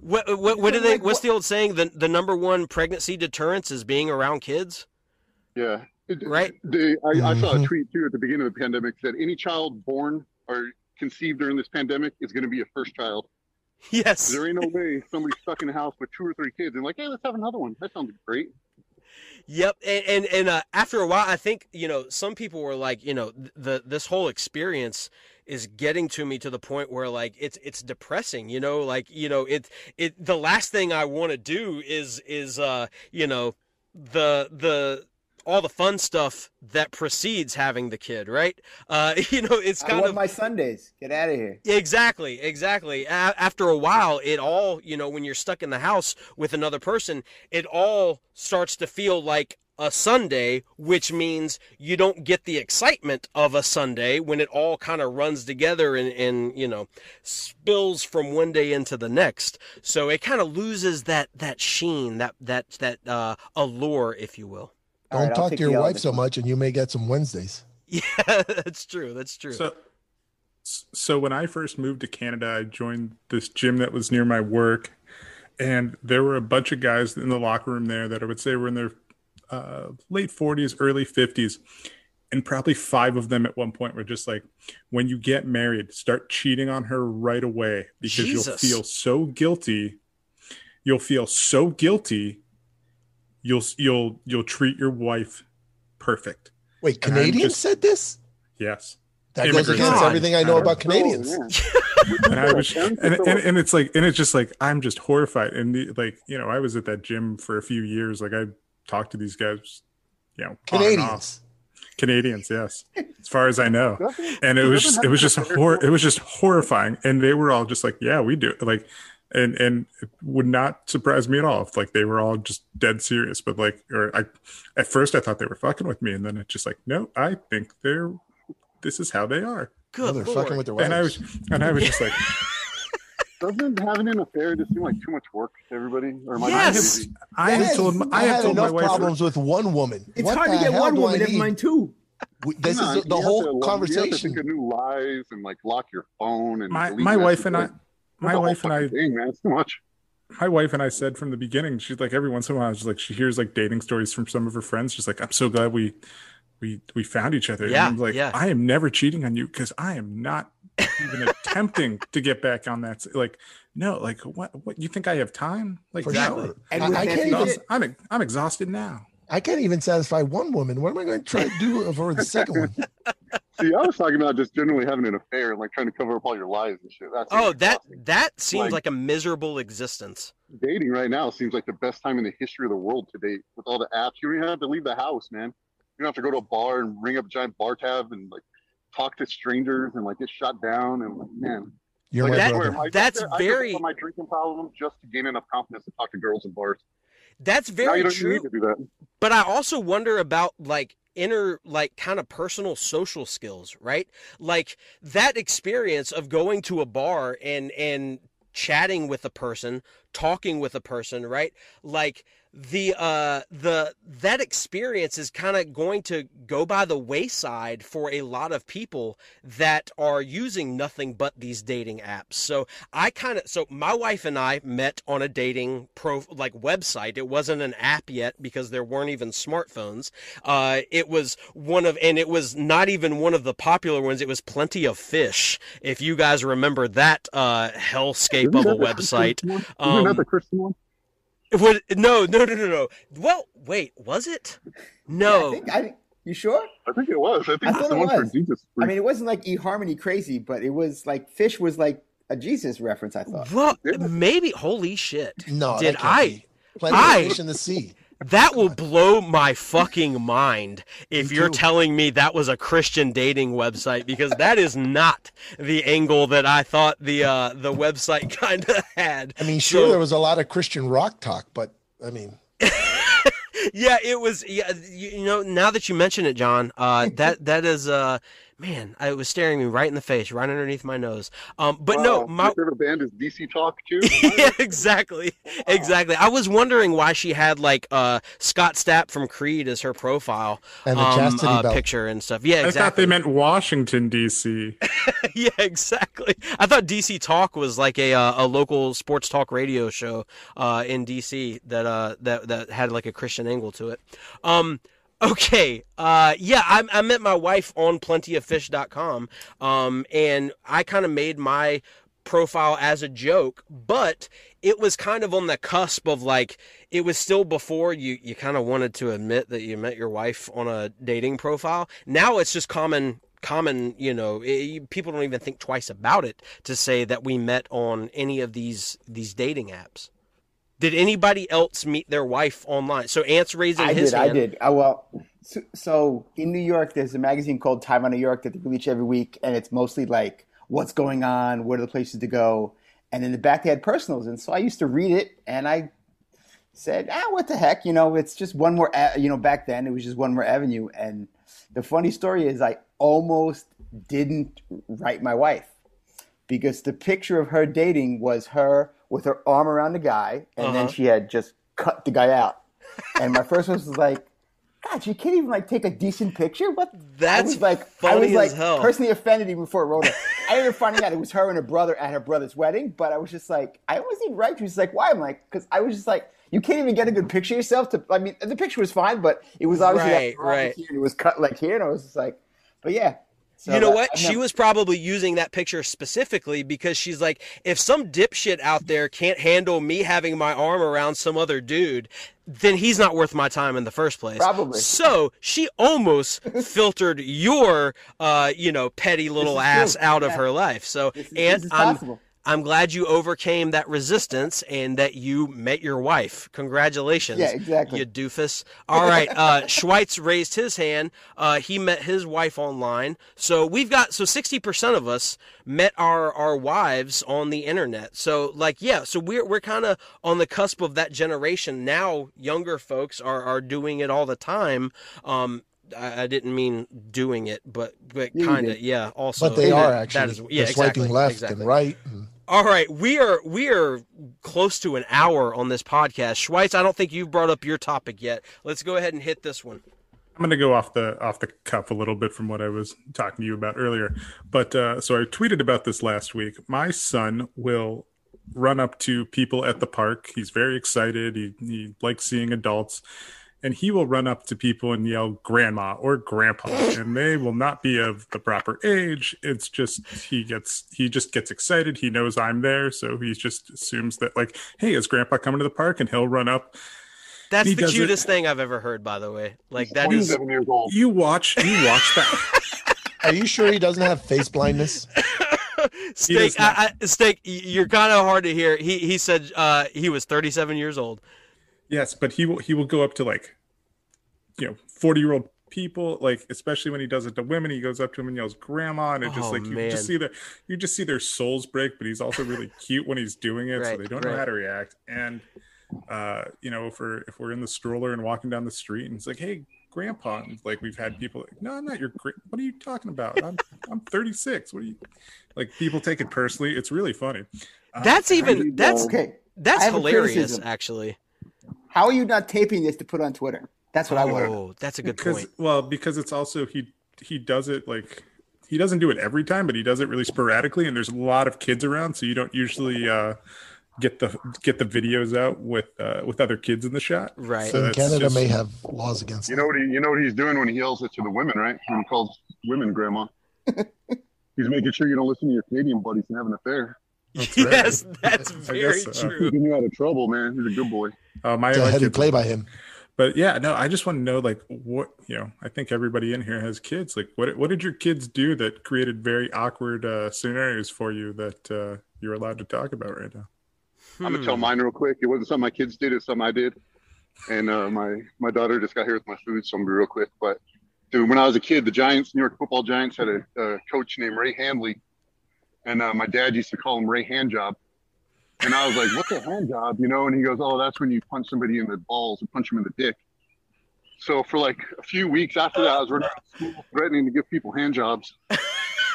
What, what, what do they? What's the old saying? The the number one pregnancy deterrence is being around kids. Yeah. Right? They, I, I saw a Mhm. tweet too at the beginning of the pandemic that any child born or conceived during this pandemic is going to be a first child. Yes. There ain't no way somebody's stuck in a house with two or three kids and like, hey, let's have another one. That sounds great. Yep, and and, and uh, after a while, I think you know some people were like, you know, the this whole experience is getting to me to the point where like it's it's depressing, you know, like you know it it the last thing I want to do is is uh you know the the all the fun stuff that precedes having the kid, right? Uh, you know, it's kind of my Sundays. Get out of here. Exactly, exactly. A- after a while, it all, you know, when you're stuck in the house with another person, it all starts to feel like a Sunday, which means you don't get the excitement of a Sunday when it all kind of runs together and, and, you know, spills from one day into the next. So it kind of loses that, that sheen, that, that, that, uh, allure, if you will. All Don't right, talk to your the wife elephant. so much, and you may get some Wednesdays. Yeah, that's true. That's true. So, so when I first moved to Canada, I joined this gym that was near my work, and there were a bunch of guys in the locker room there that I would say were in their uh, late forties, early fifties, and probably five of them at one point were just like, "When you get married, start cheating on her right away because Jesus. you'll feel so guilty. You'll feel so guilty. You'll you'll you'll treat your wife perfect. Wait, And Canadians just- said this? Yes." That goes against everything I know about Canadians. Oh, yeah. and I was, and, and, and it's like, and it's just like, I'm just horrified. And the, like, you know, I was at that gym for a few years. Like I talked to these guys, you know, on and off. Canadians. Canadians, yes, as far as I know. And it was, just, it was just, hor- it was just horrifying. And they were all just like, yeah, we do. Like, and and it would not surprise me at all if like they were all just dead serious. But like, or I, at first I thought they were fucking with me, and then it's just like, no, I think they're, this is how they are. Oh, Good they're lord. fucking with their wives. And I was, and I was just like. Doesn't having an affair just seem like too much work to everybody? Or am I Yes. crazy? I have Yes, told I have had told my enough wife problems with one woman. It's What hard to get one woman, never need? mind two. We- This Nah, is the, you whole to- You have to conversation. think of new lies and like lock your phone and my my wife and I Like, my wife and I fucking thing, man, it's too much. my wife and I said from the beginning, she's like every once in a while, she's like she hears like dating stories from some of her friends. She's like, I'm so glad we we we found each other. Yeah, and I'm like, yeah. I am never cheating on you because I am not even attempting to get back on that. Like, no, like what what you think I have time? Like For no. And I, I can't even. I'm I'm exhausted now. I can't even satisfy one woman. What am I going to try to do for the second one? See, I was talking about just generally having an affair and like trying to cover up all your lies and shit. That's Oh, that exhausting. that seems Like- like a miserable existence. dating right now seems like the best time in the history of the world to date with all the apps. You don't even have to leave the house, man. You don't have to go to a bar and ring up a giant bar tab and like talk to strangers and like get shot down and like, man. You're like, my That- I- that's I, I very- I my drinking problem just to gain enough confidence to talk to girls in bars. That's very true. need to do that. But I also wonder about like inner like kind of personal social skills, right? Like that experience of going to a bar and and chatting with a person, talking with a person, right? Like the uh the that experience is kind of going to go by the wayside for a lot of people that are using nothing but these dating apps. So I kind of so my wife and I met on a dating pro like website. It wasn't an app yet because there weren't even smartphones. Uh it was one of and it was not even one of the popular ones. It was Plenty of Fish. If you guys remember that uh hellscape of a website. Isn't Um, that the Christian one? What? No, no, no, no, no. Well, wait, was it? No. I think, I think, you sure? I think it was. I think I it's the it one for was. Jesus. I mean, it wasn't like eHarmony crazy, but it was like Fish was like a Jesus reference. I thought. well, maybe. Holy shit! No, Did that can't I? be. Plenty I- of fish in the sea. That will blow my fucking mind if you're too. telling me that was a Christian dating website because that is not the angle that I thought the uh, the website kind of had. I mean, sure, So- there was a lot of Christian rock talk, but I mean, yeah, it was. Yeah, you, you know, now that you mention it, John, uh, that that is, uh, man, it was staring me right in the face, right underneath my nose. Um, but no, Wow. my favorite band is DC Talk too. yeah, exactly, exactly. I was wondering why she had like uh, Scott Stapp from Creed as her profile And the um, chastity uh, belt. picture and stuff. Yeah, exactly. I thought they meant Washington D.C. yeah, exactly. I thought DC Talk was like a uh, a local sports talk radio show uh, in DC that uh that that had like a Christian angle to it. Um okay. Uh yeah, I I met my wife on plentyoffish.com um and I kind of made my profile as a joke, but it was kind of on the cusp of like it was still before you you kind of wanted to admit that you met your wife on a dating profile. Now it's just common common, you know, eh, people don't even think twice about it to say that we met on any of these these dating apps. Did anybody else meet their wife online? So Ant's raising I his did. hand. I did. Uh, well, so, so in New York, there's a magazine called Time Out New York that they release every week, and it's mostly like what's going on, what are the places to go, and in the back they had personals, and so I used to read it, and I said, ah, what the heck, you know, it's just one more, you know, back then it was just one more avenue, and the funny story is I almost didn't write my wife because the picture of her dating was her with her arm around the guy, and then Uh-huh. she had just cut the guy out. And my first one was like, God, you can't even like take a decent picture. What? I That's was like, I was like hell. personally offended even before I wrote it. I ended up finding out it was her and her brother at her brother's wedding, but I was just like, I almost didn't write. She was like, why? I'm like, because I was just like, you can't even get a good picture of yourself. To, I mean, the picture was fine, but it was obviously Right, like, right. right. here, and it was cut like here, and I was just like, but yeah. So you know that- what? She was probably using that picture specifically because she's like, if some dipshit out there can't handle me having my arm around some other dude, then he's not worth my time in the first place. Probably. So she almost filtered your, uh, you know, petty little ass true. out of her life. So, This and this I'm. possible. I'm glad you overcame that resistance and that you met your wife. Congratulations. Yeah, exactly. You doofus. All right. Uh, Schweitz raised his hand. Uh, he met his wife online. So we've got, so 60% of us met our, our wives on the internet. So like, yeah, so we're, we're kind of on the cusp of that generation. Now younger folks are, are doing it all the time. Um, I, I didn't mean doing it, but, but kind of, yeah, also. but they that- are that actually. is- yeah, They're swiping exactly, left exactly. and right. and- All right, we are we are close to an hour on this podcast. Schweitz, I don't think you've brought up your topic yet. Let's go ahead and hit this one. I'm going to go off the off the cuff a little bit from what I was talking to you about earlier. But uh, so I tweeted about this last week. My son will run up to people at the park. He's very excited. He he likes seeing adults. And he will run up to people and yell grandma or grandpa and they will not be of the proper age. It's just he gets he just gets excited. He knows I'm there, so he just assumes that like, hey, is grandpa coming to the park? And he'll run up That's He the does it- cutest thing I've ever heard, by the way. Like that is 27 years old. you watch you watch that Are you sure he doesn't have face blindness? steak. does. I, I, steak. You're kind of hard to hear. He he said uh, he was 37 years old. Yes, but he will he will go up to like you know 40 year old people like especially when he does it to women he goes up to them and yells grandma and it just Oh, like you man. just see their you just see their souls break but he's also really cute when he's doing it so they don't know how to react. And uh you know if we're if we're in the stroller and walking down the street and it's like hey grandpa and like we've had people like no i'm not your gra- what are you talking about? I'm i'm 36 what are you like people take it personally. It's really funny. Uh, That's I even that's Okay. that's I have a hilarious. Actually, How are you not taping this to put on Twitter? That's what I want to know. Oh, that's a good because point. well because it's also he he does it like he doesn't do it every time but he does it really sporadically and there's a lot of kids around so you don't usually uh get the get the videos out with uh with other kids in the shot Right. So And Canada just- may have laws against You know what he, you know what he's doing when he yells it to the women, right? When he calls women grandma. he's making sure you don't listen to your Canadian buddies and have an affair. That's right. yes, that's I very guess so. true. Keeping you out of trouble, man. He's a good boy. uh, my, It's a my heavy play by him. but yeah no i just want to know like what you know i think everybody in here has kids like what what did your kids do that created very awkward uh scenarios for you that uh you're allowed to talk about right now I'm gonna Hmm. tell mine real quick. It wasn't something my kids did; it's something I did. And uh, my my daughter just got here with my food, so I'm gonna be real quick. But dude, when I was a kid, the Giants, New York Football Giants, had a, a coach named Ray Handley, and uh, my dad used to call him Ray Handjob. And I was like, "What's a hand job?" You know? And he goes, "Oh, that's when you punch somebody in the balls and punch them in the dick." So for like a few weeks after that, I was running around school threatening to give people hand jobs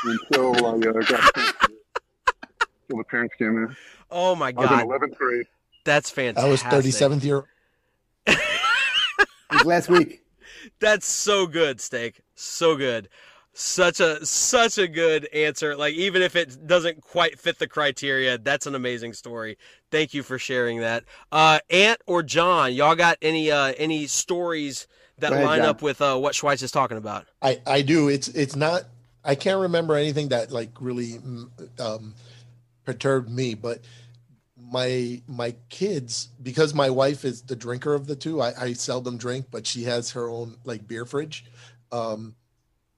until I uh, got until the parents came in. Oh my I was in god, 11th grade. that's fantastic. I was 37th year. It was last week. That's so good, Steak. So good. Such a such a good answer. Like even if it doesn't quite fit the criteria, that's an amazing story. Thank you for sharing that. Uh Ant or John, y'all got any uh any stories that ahead, line John. up with uh what Schweitz is talking about? I I do. It's it's not. I can't remember anything that like really mm, um, perturbed me, but my my kids because my wife is the drinker of the two. I, I seldom drink, but she has her own like beer fridge. Um,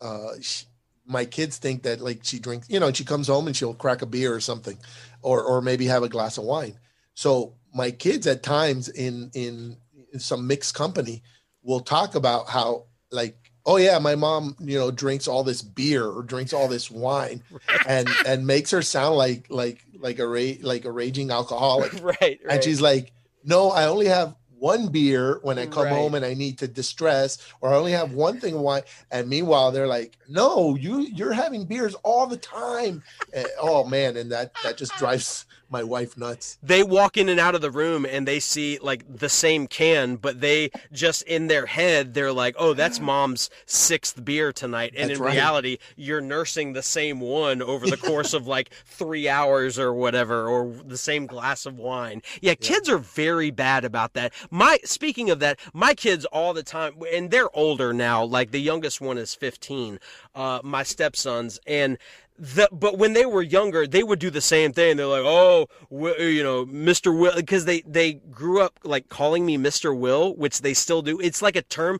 uh, she, my kids think that like she drinks, you know, and she comes home and she'll crack a beer or something, or or maybe have a glass of wine. So my kids at times in in, in some mixed company will talk about how like oh yeah my mom you know drinks all this beer or drinks all this wine and and makes her sound like like like a ra- like a raging alcoholic right, right. and she's like no i only have one beer when i come Right. home and i need to distress or i only have one thing of wine and meanwhile they're like no you you're having beers all the time And- oh man and that that just drives my wife nuts they walk in and out of the room and they see like the same can, but they just in their head they're like, "Oh, that's mom's sixth beer tonight," and That's in right. reality, you're nursing the same one over the course of like three hours or whatever, or the same glass of wine. Yeah, kids are very bad about that. My speaking of that, my kids all the time, and they're older now. Like the youngest one is 15, uh, my stepsons, and the, but when they were younger, they would do the same thing. They're like, "Oh, you know, Mr. Will," because they they grew up like calling me Mr. Will, which they still do. It's like a term.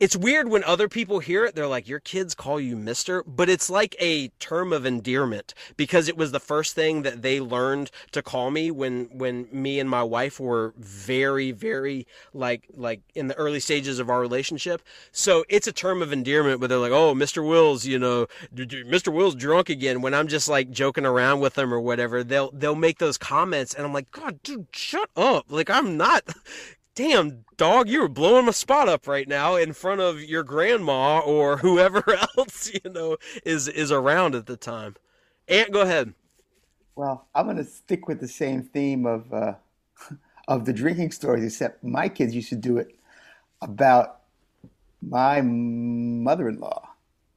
It's weird when other people hear it. They're like, "Your kids call you Mister," but it's like a term of endearment because it was the first thing that they learned to call me when when me and my wife were very very like like in the early stages of our relationship. So it's a term of endearment, but they're like, "Oh, Mr. Will's, you know, Mr. Will's drunk again." When I'm just like joking around with them or whatever, they'll they'll make those comments, and I'm like, "God, dude, shut up!" Like I'm not. Damn, dog, you were blowing my spot up right now in front of your grandma or whoever else you know is is around at the time. Ant, go ahead. Well, I'm going to stick with the same theme of uh, of the drinking stories, except my kids used to do it about my mother-in-law,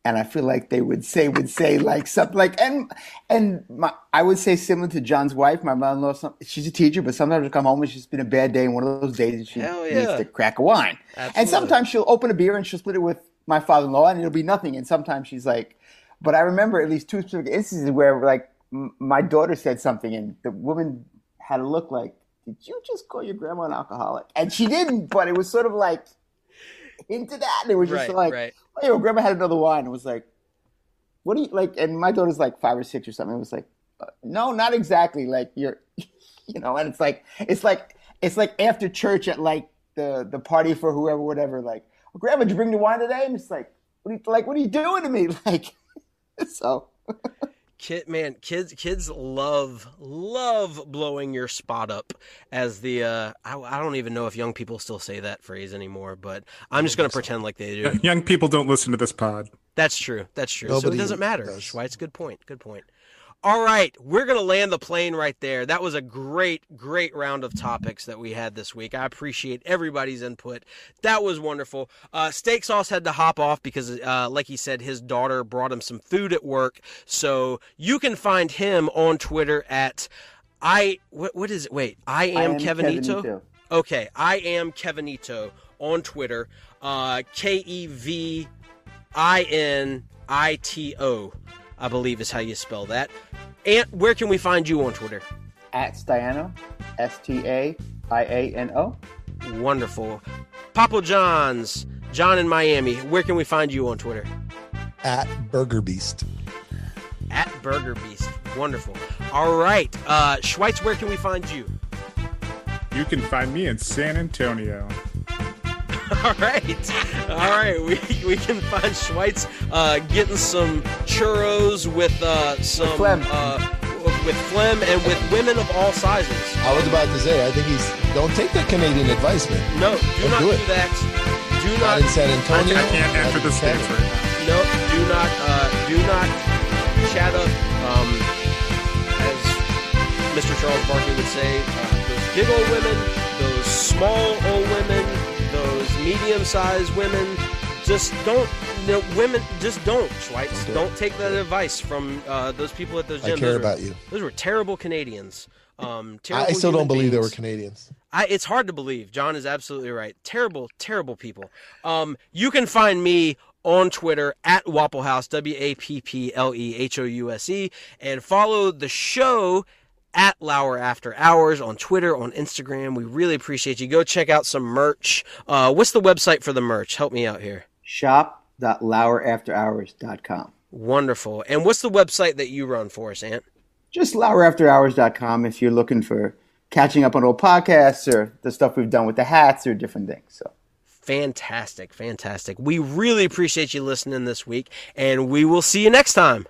and I feel like they would say would say like something like and and my I would say similar to John's wife, my mother-in-law. She's a teacher, but sometimes she'll come home and just been a bad day, and one of those days and she Hell needs to crack a wine. Absolutely. And sometimes she'll open a beer and she'll split it with my father-in-law, and it'll be nothing. And sometimes she's like, but I remember at least two specific instances where like m- my daughter said something, and the woman had a look like, "Did you just call your grandma an alcoholic?" And she didn't, but it was sort of like into that. And it was just Right, like, right. "Oh, your grandma had another wine." It was like, "What do you like?" And my daughter's like five or six or something. It was like, uh, "No, not exactly. Like you're, you know." And it's like, it's like, it's like after church at like the the party for whoever, whatever. Like, "Oh, Grandma, did you bring the wine today? And it's like, what are you like? What are you doing to me? Like, so. Kid, man, kids, kids love love blowing your spot up. As the uh, I, I don't even know if young people still say that phrase anymore, but I'm just gonna pretend like they do. young people don't listen to this pod That's true. That's true. so it doesn't matter. does. Schweitz, good point. Good point. All right, we're going to land the plane right there. That was a great, great round of topics that we had this week. I appreciate everybody's input. That was wonderful. Uh, Steak Sauce had to hop off because, uh, like he said, his daughter brought him some food at work. So you can find him on Twitter at I. What, what is it? Wait, I am, I am Kevinito. Kevinito. Okay, I am Kevinito on Twitter. Uh, K E V I N I T O, I believe is how you spell that. And where can we find you on Twitter? At Staiano, S T A I A N O. Wonderful. Papa John's, John in Miami. Where can we find you on Twitter? At Burger Beast. At Burger Beast. Wonderful. All right. Uh, Schweitz, where can we find you? You can find me in San Antonio. All right, all right. We, we can find Schweitz uh, getting some churros with uh, some phlegm. Uh, with phlegm and with women of all sizes. I was about to say, I think he's. Don't take that Canadian advice, man. No, do Don't not do do, that. Do Not not. in San Antonio. I can't not enter in the states right now. No, do not. Uh, do not chat up. Um, as Mr. Charles Barkley would say, uh, those big old women, those small old women, those medium-sized women. Just don't. You know, women, just don't, Schweitz. Don't Don't, do it. take that advice from uh, those people at those gyms. I care Those were- about you. Those were terrible Canadians. Um, terrible I still don't human believe they were. Canadians. I, it's hard to believe. John is absolutely right. Terrible, terrible people. Um, you can find me on Twitter at Wapple House, W A P P L E H O U S E, and follow the show at Lour After Hours on Twitter, on Instagram. We really appreciate you. Go check out some merch. Uh, what's the website for the merch? Help me out here. Shop.lourafterhours.com. Wonderful. And what's the website that you run for us, Ant? Just lauerafterhours.com if you're looking for catching up on old podcasts or the stuff we've done with the hats or different things. So Fantastic, fantastic. We really appreciate you listening this week, and we will see you next time.